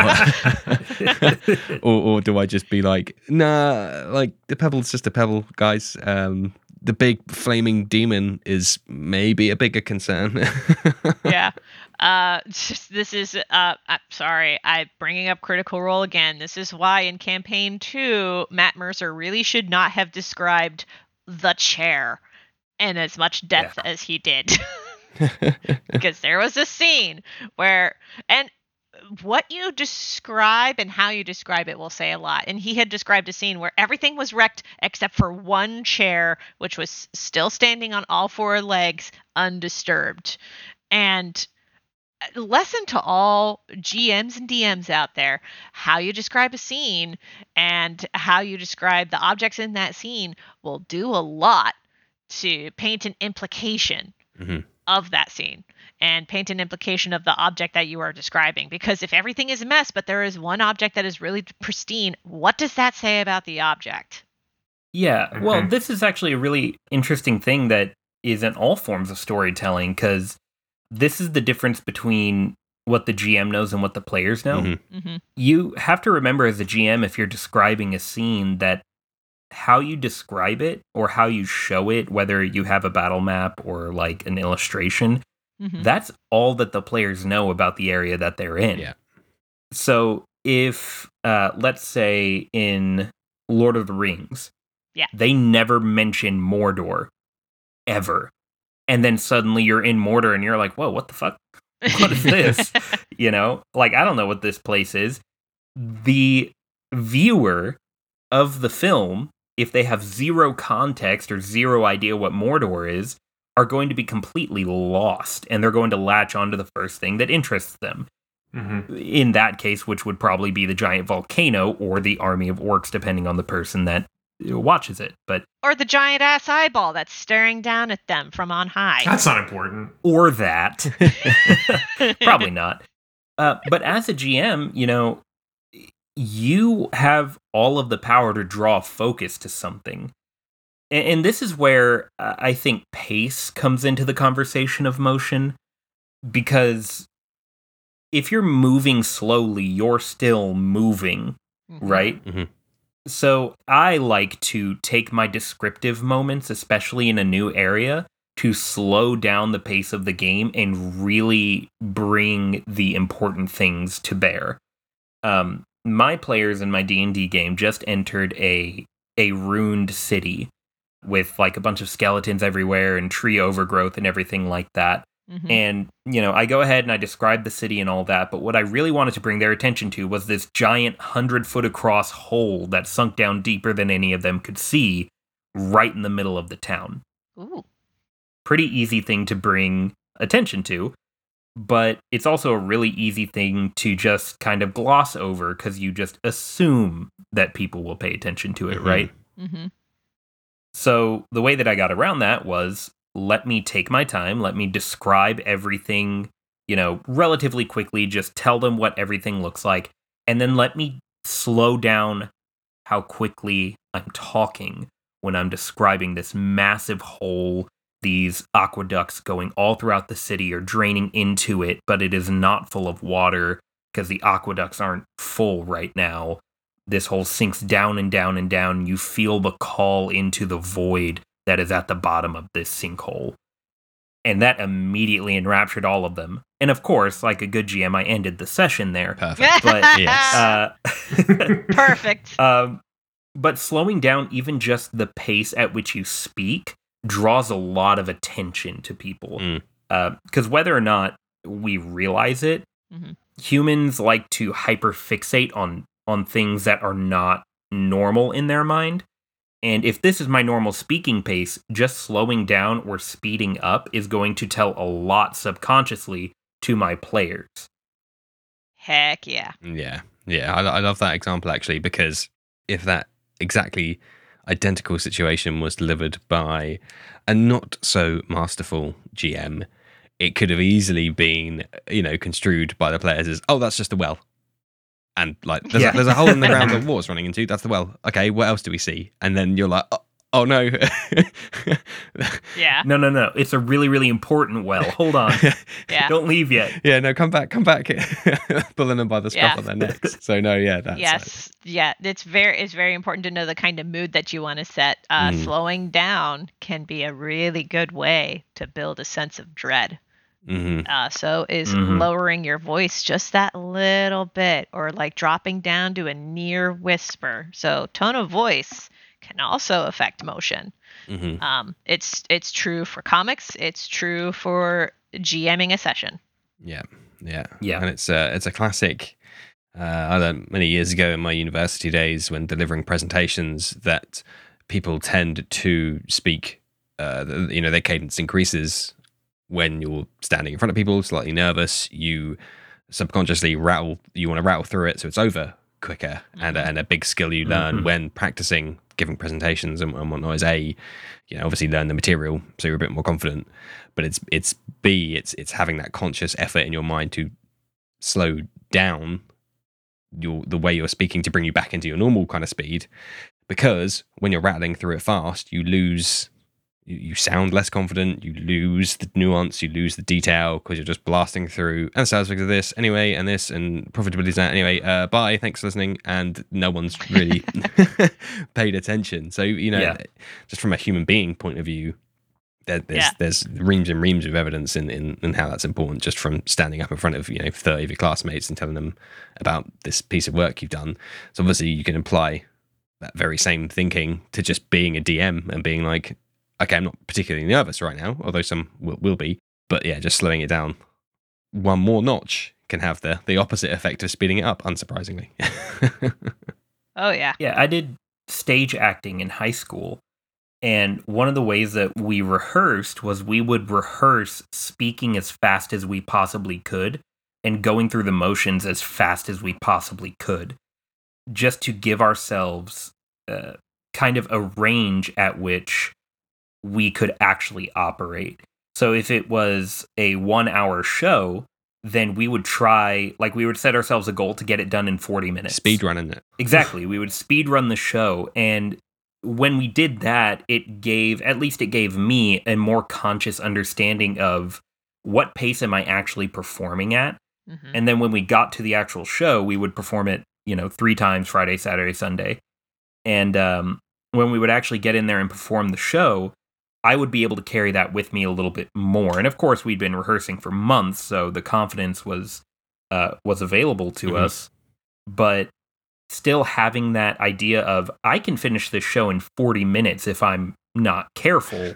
or or do I just be like, nah, like the pebble's just a pebble, guys. Um, the big flaming demon is maybe a bigger concern. yeah. Uh, just- this is uh, I'm sorry, I'm bringing up Critical Role again. This is why in campaign two, Matt Mercer really should not have described the chair in as much depth as he did, because there was a scene where and what you describe and how you describe it will say a lot. And he had described a scene where everything was wrecked except for one chair, which was still standing on all four legs, undisturbed. And lesson to all GMs and DMs out there how you describe a scene and how you describe the objects in that scene will do a lot to paint an implication Mhm. of that scene and paint an implication of the object that you are describing. Because if everything is a mess, but there is one object that is really pristine, what does that say about the object? Yeah, well, Mhm. this is actually a really interesting thing that is in all forms of storytelling because this is the difference between what the GM knows and what the players know. Mhm. hmm You have to remember as a GM, if you're describing a scene, that how you describe it or how you show it, whether you have a battle map or like an illustration, hmm that's all that the players know about the area that they're in. Yeah. So if, uh, let's say in Lord of the Rings, Yeah. they never mention Mordor ever. And then suddenly you're in Mordor and you're like, whoa, what the fuck? What is this? You know, like, I don't know what this place is. The viewer of the film, if they have zero context or zero idea what Mordor is, are going to be completely lost and they're going to latch onto the first thing that interests them. hmm In that case, which would probably be the giant volcano or the army of orcs, depending on the person that watches it. But or the giant ass eyeball that's staring down at them from on high. That's not important. or that. Probably not. Uh, but as a GM, you know, you have all of the power to draw focus to something. And, and this is where uh, I think pace comes into the conversation of motion because if you're moving slowly, you're still moving, Mhm. right? Mhm. So I like to take my descriptive moments, especially in a new area, to slow down the pace of the game and really bring the important things to bear. Um, my players in my D and D game just entered a a ruined city with like a bunch of skeletons everywhere and tree overgrowth and everything like that. Mhm. And, you know, I go ahead and I describe the city and all that, but what I really wanted to bring their attention to was this giant 100 foot across hole that sunk down deeper than any of them could see right in the middle of the town. Ooh. Pretty easy thing to bring attention to, but it's also a really easy thing to just kind of gloss over because you just assume that people will pay attention to it, Mhm. right? hmm So the way that I got around that was let me take my time, let me describe everything, you know, relatively quickly, just tell them what everything looks like, and then let me slow down how quickly I'm talking when I'm describing this massive hole, these aqueducts going all throughout the city or draining into it, but it is not full of water because the aqueducts aren't full right now. This hole sinks down and down and down. You feel the call into the void that is at the bottom of this sinkhole. And that immediately enraptured all of them. And of course, like a good GM, I ended the session there. Perfect. But Yes. uh, Perfect. um, but slowing down even just the pace at which you speak draws a lot of attention to people. Mm. Because whether or not we realize it, Mhm. humans like to hyperfixate on on things that are not normal in their mind. And if this is my normal speaking pace, just slowing down or speeding up is going to tell a lot subconsciously to my players. Heck yeah. Yeah, yeah, I, I love that example actually because if that exactly identical situation was delivered by a not so masterful GM, it could have easily been, you know, construed by the players as, oh, that's just a well. And like, there's, Yeah. a, there's a hole in the ground that water's running into. That's the well. Okay, what else do we see? And then you're like, oh, oh no. Yeah. No, no, no. It's a really, really important well. Hold on. Yeah. Don't leave yet. yeah, no, come back, come back. Pulling them by the scruff Yeah. of their necks. So no, yeah, that's yes. Yeah. It's very it's very important to know the kind of mood that you want to set. Uh, Mm. Slowing down can be a really good way to build a sense of dread. Hmm Uh, so is Mhm. lowering your voice just that little bit, or like dropping down to a near whisper. So tone of voice can also affect motion. hmm Um, it's it's true for comics. It's true for GMing a session. Yeah, yeah, Yeah. And it's a it's a classic. Uh, I learned many years ago in my university days when delivering presentations that people tend to speak. Uh, you know, their cadence increases when you're standing in front of people, slightly nervous. You subconsciously rattle. You want to rattle through it, so it's over quicker. And a, and a big skill you learn Mhm. when practicing giving presentations and, and whatnot is a, you know, obviously learn the material so you're a bit more confident. But it's it's b it's it's having that conscious effort in your mind to slow down your the way you're speaking to bring you back into your normal kind of speed because when you're rattling through it fast you lose you, you sound less confident you lose the nuance you lose the detail because you're just blasting through and sales figures of this anyway and this and profitability is that anyway uh bye thanks for listening and no one's really paid attention so you know Yeah. just from a human being point of view there, there's Yeah. there's reams and reams of evidence in, in in how that's important just from standing up in front of you know 30 of your classmates and telling them about this piece of work you've done so obviously you can apply that very same thinking to just being a dm and being like okay i'm not particularly nervous right now although some will, will be but yeah just slowing it down one more notch can have the the opposite effect of speeding it up unsurprisingly Oh yeah. Yeah, I did stage acting in high school. And one of the ways that we rehearsed was we would rehearse speaking as fast as we possibly could and going through the motions as fast as we possibly could, just to give ourselves uh, kind of a range at which we could actually operate. So if it was a one hour show, then we would try, like, we would set ourselves a goal to get it done in 40 minutes. speed running it Exactly. we would speed run the show. And when we did that, it gave, at least it gave me a more conscious understanding of what pace am I actually performing at. Mhm. And then when we got to the actual show, we would perform it, you know, three times Friday, Saturday, Sunday. And um, when we would actually get in there and perform the show, I would be able to carry that with me a little bit more. And of course, we'd been rehearsing for months, so the confidence was uh, was available to Mhm. us. But still having that idea of I can finish this show in 40 minutes if I'm not careful.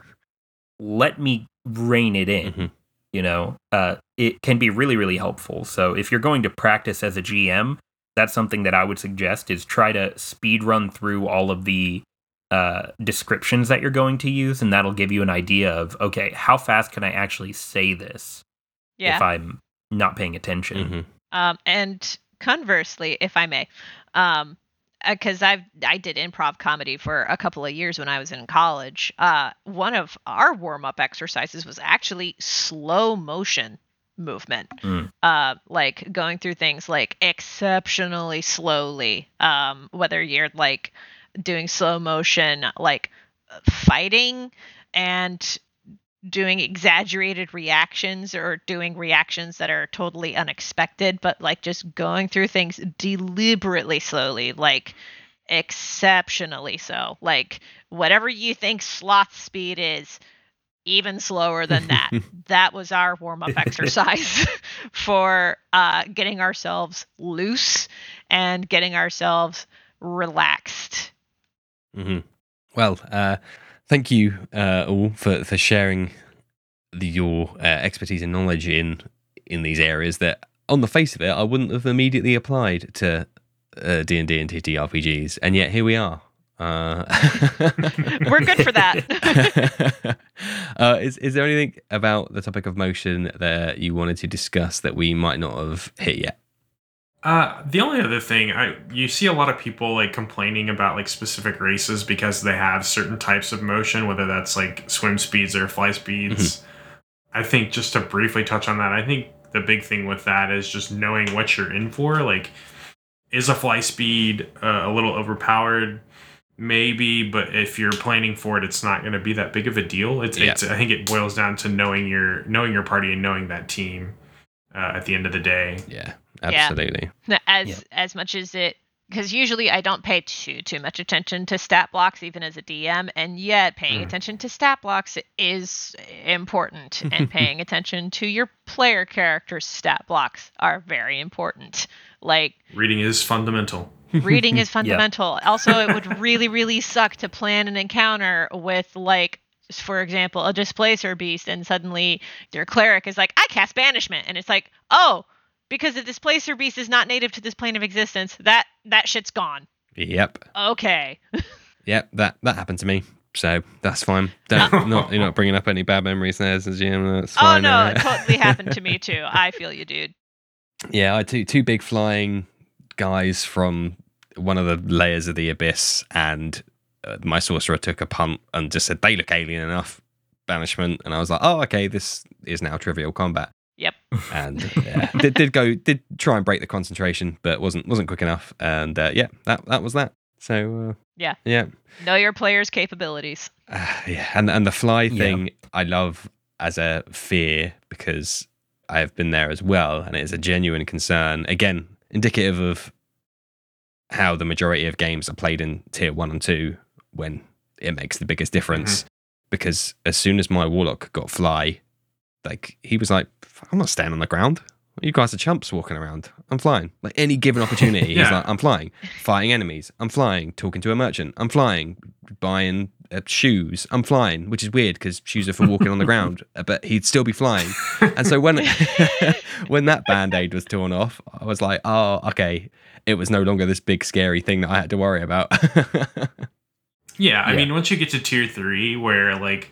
Let me rein it in Mhm. you know uh, it can be really really helpful so if you're going to practice as a gm that's something that i would suggest is try to speed run through all of the uh, descriptions that you're going to use and that'll give you an idea of okay how fast can i actually say this Yeah. if i'm not paying attention Mhm. Um, and conversely, if I may, um, because I've I did improv comedy for a couple of years when I was in college. Uh, one of our warm up exercises was actually slow motion movement, Mm. uh, like going through things like exceptionally slowly. Um, whether you're like doing slow motion, like fighting and doing exaggerated reactions or doing reactions that are totally unexpected, but like just going through things deliberately slowly, like exceptionally so. Like whatever you think sloth speed is, even slower than that. that was our warm up exercise for uh, getting ourselves loose and getting ourselves relaxed. Mm-hmm. Well, uh, thank you uh, all for, for sharing the, your uh, expertise and knowledge in in these areas that, on the face of it, I wouldn't have immediately applied to uh, D and D and TTRPGs, and yet here we are. Uh, We're good for that. uh, is is there anything about the topic of motion that you wanted to discuss that we might not have hit yet? Uh, the only other thing I you see a lot of people like complaining about like specific races because they have certain types of motion, whether that's like swim speeds or fly speeds. Mm-hmm. I think just to briefly touch on that, I think the big thing with that is just knowing what you're in for. Like, is a fly speed uh, a little overpowered? Maybe, but if you're planning for it, it's not going to be that big of a deal. It's, yeah. it's I think it boils down to knowing your knowing your party and knowing that team uh, at the end of the day. Yeah absolutely. Yeah. As yeah. as much as it because usually I don't pay too too much attention to stat blocks even as a DM, and yet paying mm. attention to stat blocks is important, and paying attention to your player character's stat blocks are very important. Like reading is fundamental. Reading is fundamental. yeah. Also, it would really really suck to plan an encounter with like for example, a displacer beast, and suddenly your cleric is like, I cast banishment. And it's like, oh, because the displacer beast is not native to this plane of existence. That that shit's gone. Yep. Okay. yep, that that happened to me. So that's fine. Don't not you're not bringing up any bad memories there GM. That's oh, fine. Oh no, it totally happened to me too. I feel you, dude. Yeah, I two two big flying guys from one of the layers of the abyss, and uh, my sorcerer took a punt and just said they look alien enough. Banishment, and I was like, oh, okay, this is now trivial combat. Yep. And yeah, did, did go did try and break the concentration, but wasn't wasn't quick enough. And uh, yeah, that that was that. So uh, yeah, yeah. Know your players' capabilities. Uh, yeah, and and the fly thing yeah. I love as a fear because I have been there as well, and it is a genuine concern. Again, indicative of how the majority of games are played in tier one and two when it makes the biggest difference. Mm-hmm. Because as soon as my warlock got fly, like he was like, I'm not staying on the ground. You guys are chumps walking around. I'm flying. Like any given opportunity, yeah. he's like, I'm flying, fighting enemies. I'm flying, talking to a merchant. I'm flying, buying uh, shoes. I'm flying, which is weird because shoes are for walking on the ground. Uh, but he'd still be flying. And so when when that band aid was torn off, I was like, oh, okay. It was no longer this big scary thing that I had to worry about. yeah, I yeah. mean, once you get to tier three, where like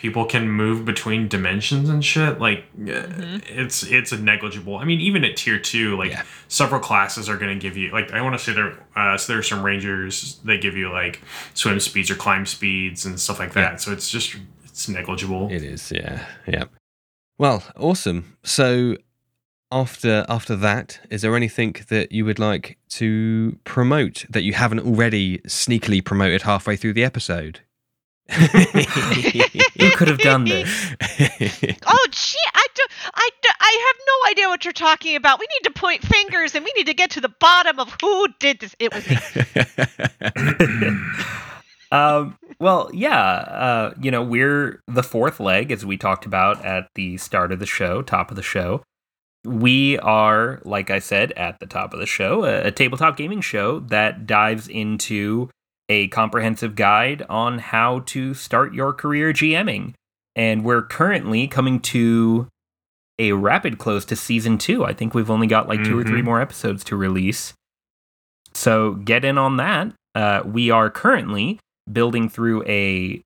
people can move between dimensions and shit like mm-hmm. it's it's a negligible i mean even at tier two like yeah. several classes are going to give you like i want to say there uh so there are some rangers that give you like swim speeds or climb speeds and stuff like that yeah. so it's just it's negligible it is yeah yeah well awesome so after after that is there anything that you would like to promote that you haven't already sneakily promoted halfway through the episode Who could have done this? oh, gee, I, do, I, do, I have no idea what you're talking about. We need to point fingers and we need to get to the bottom of who did this. It was me. um, well, yeah, uh, you know, we're the fourth leg, as we talked about at the start of the show, top of the show. We are, like I said at the top of the show, a, a tabletop gaming show that dives into a comprehensive guide on how to start your career GMing. And we're currently coming to a rapid close to season two. I think we've only got like mm-hmm. two or three mm-hmm. more episodes to release. So get in on that. Uh, we are currently building through a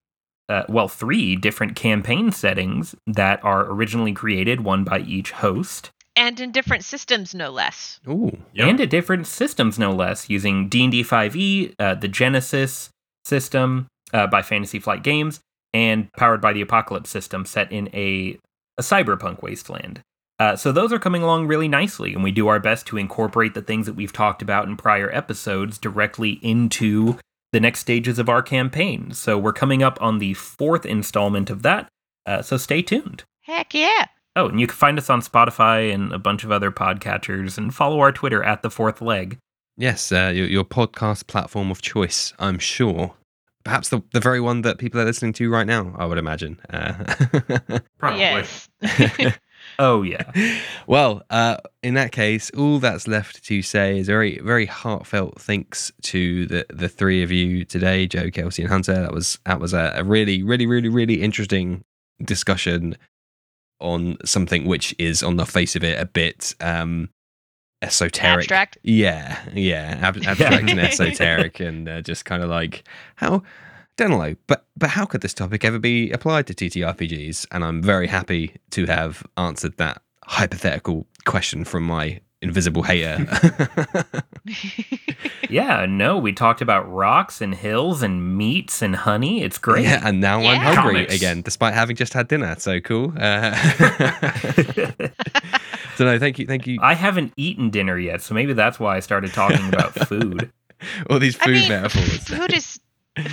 uh, well, three different campaign settings that are originally created, one by each host and in different systems, no less. Ooh, yep. and in different systems, no less, using D and D 5e, uh, the Genesys system uh, by Fantasy Flight Games, and powered by the Apocalypse system, set in a a cyberpunk wasteland. Uh, so those are coming along really nicely, and we do our best to incorporate the things that we've talked about in prior episodes directly into the next stages of our campaign. So we're coming up on the fourth installment of that, Uh, so stay tuned. Heck yeah. Oh, and you can find us on Spotify and a bunch of other podcatchers and follow our Twitter at the fourth leg. Yes, uh, your, your podcast platform of choice, I'm sure. Perhaps the, the very one that people are listening to right now, I would imagine. Uh, Probably. Yes. Oh, yeah. well, uh, in that case, all that's left to say is very, very heartfelt thanks to the the three of you today, Joe, Kelsey, and Hunter. That was that was a, a really, really, really, really interesting discussion on something which is, on the face of it, a bit um, esoteric. Abstract. Yeah, yeah, ab- abstract and esoteric, and uh, just kind of like how don't know, but but how could this topic ever be applied to TTRPGs? And I'm very happy to have answered that hypothetical question from my invisible hater. Yeah, no, we talked about rocks and hills and meats and honey. It's great. yeah, and now I'm hungry Comics. again, despite having just had dinner. So cool. Uh, so no, thank you, thank you. I haven't eaten dinner yet, so maybe that's why I started talking about food. All these I food mean, metaphors. food is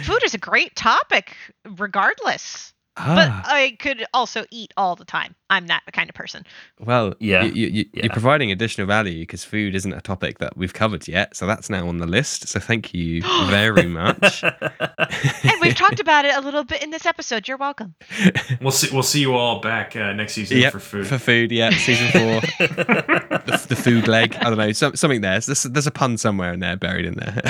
food is a great topic, regardless. But Ah. I could also eat all the time. I'm that kind of person. Well, Yeah, you, you, yeah. you're providing additional value because food isn't a topic that we've covered yet. So that's now on the list. So thank you very much. And we've talked about it a little bit in this episode. You're welcome. We'll see. We'll see you all back uh, next season Yep, for food. For food, yeah. Season four, the, the food leg. I don't know, some, something there. There's, there's a pun somewhere in there, buried in there.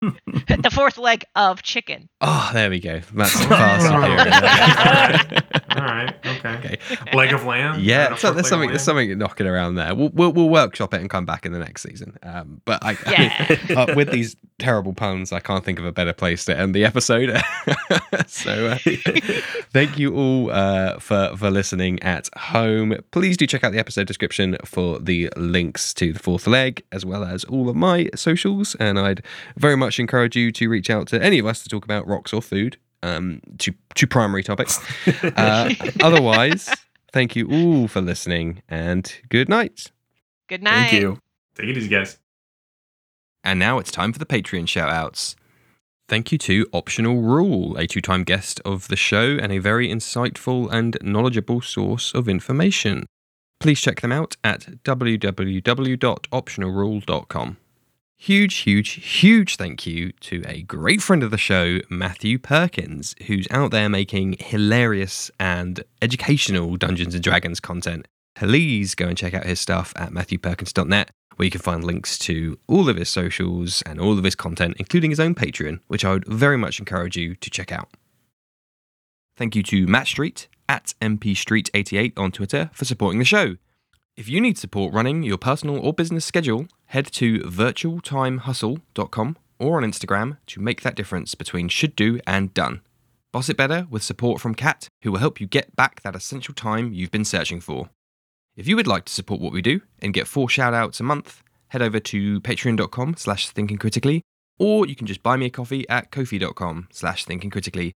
the fourth leg of chicken. oh, there we go. That's far superior. all right. Okay. okay. Leg of lamb. Yeah, so there's something of there's lamb? something knocking around there. We'll, we'll we'll workshop it and come back in the next season. Um, but I, I uh, with these terrible puns, I can't think of a better place to end the episode. so uh, thank you all uh, for for listening at home. Please do check out the episode description for the links to the fourth leg as well as all of my socials. And I'd very much encourage you to reach out to any of us to talk about rocks or food. Um, two two primary topics. Uh, otherwise, thank you all for listening and good night. Good night. Thank you. Take it easy, guys. And now it's time for the Patreon shoutouts. Thank you to Optional Rule, a two time guest of the show and a very insightful and knowledgeable source of information. Please check them out at www.optionalrule.com. Huge, huge, huge thank you to a great friend of the show, Matthew Perkins, who's out there making hilarious and educational Dungeons and Dragons content. Please go and check out his stuff at matthewperkins.net, where you can find links to all of his socials and all of his content, including his own Patreon, which I would very much encourage you to check out. Thank you to Matt Street at mpstreet88 on Twitter for supporting the show. If you need support running your personal or business schedule, head to virtualtimehustle.com or on Instagram to make that difference between should do and done. Boss it better with support from Kat, who will help you get back that essential time you've been searching for. If you would like to support what we do and get four shout-outs a month, head over to patreon.com slash thinkingcritically, or you can just buy me a coffee at kofi.com slash thinkingcritically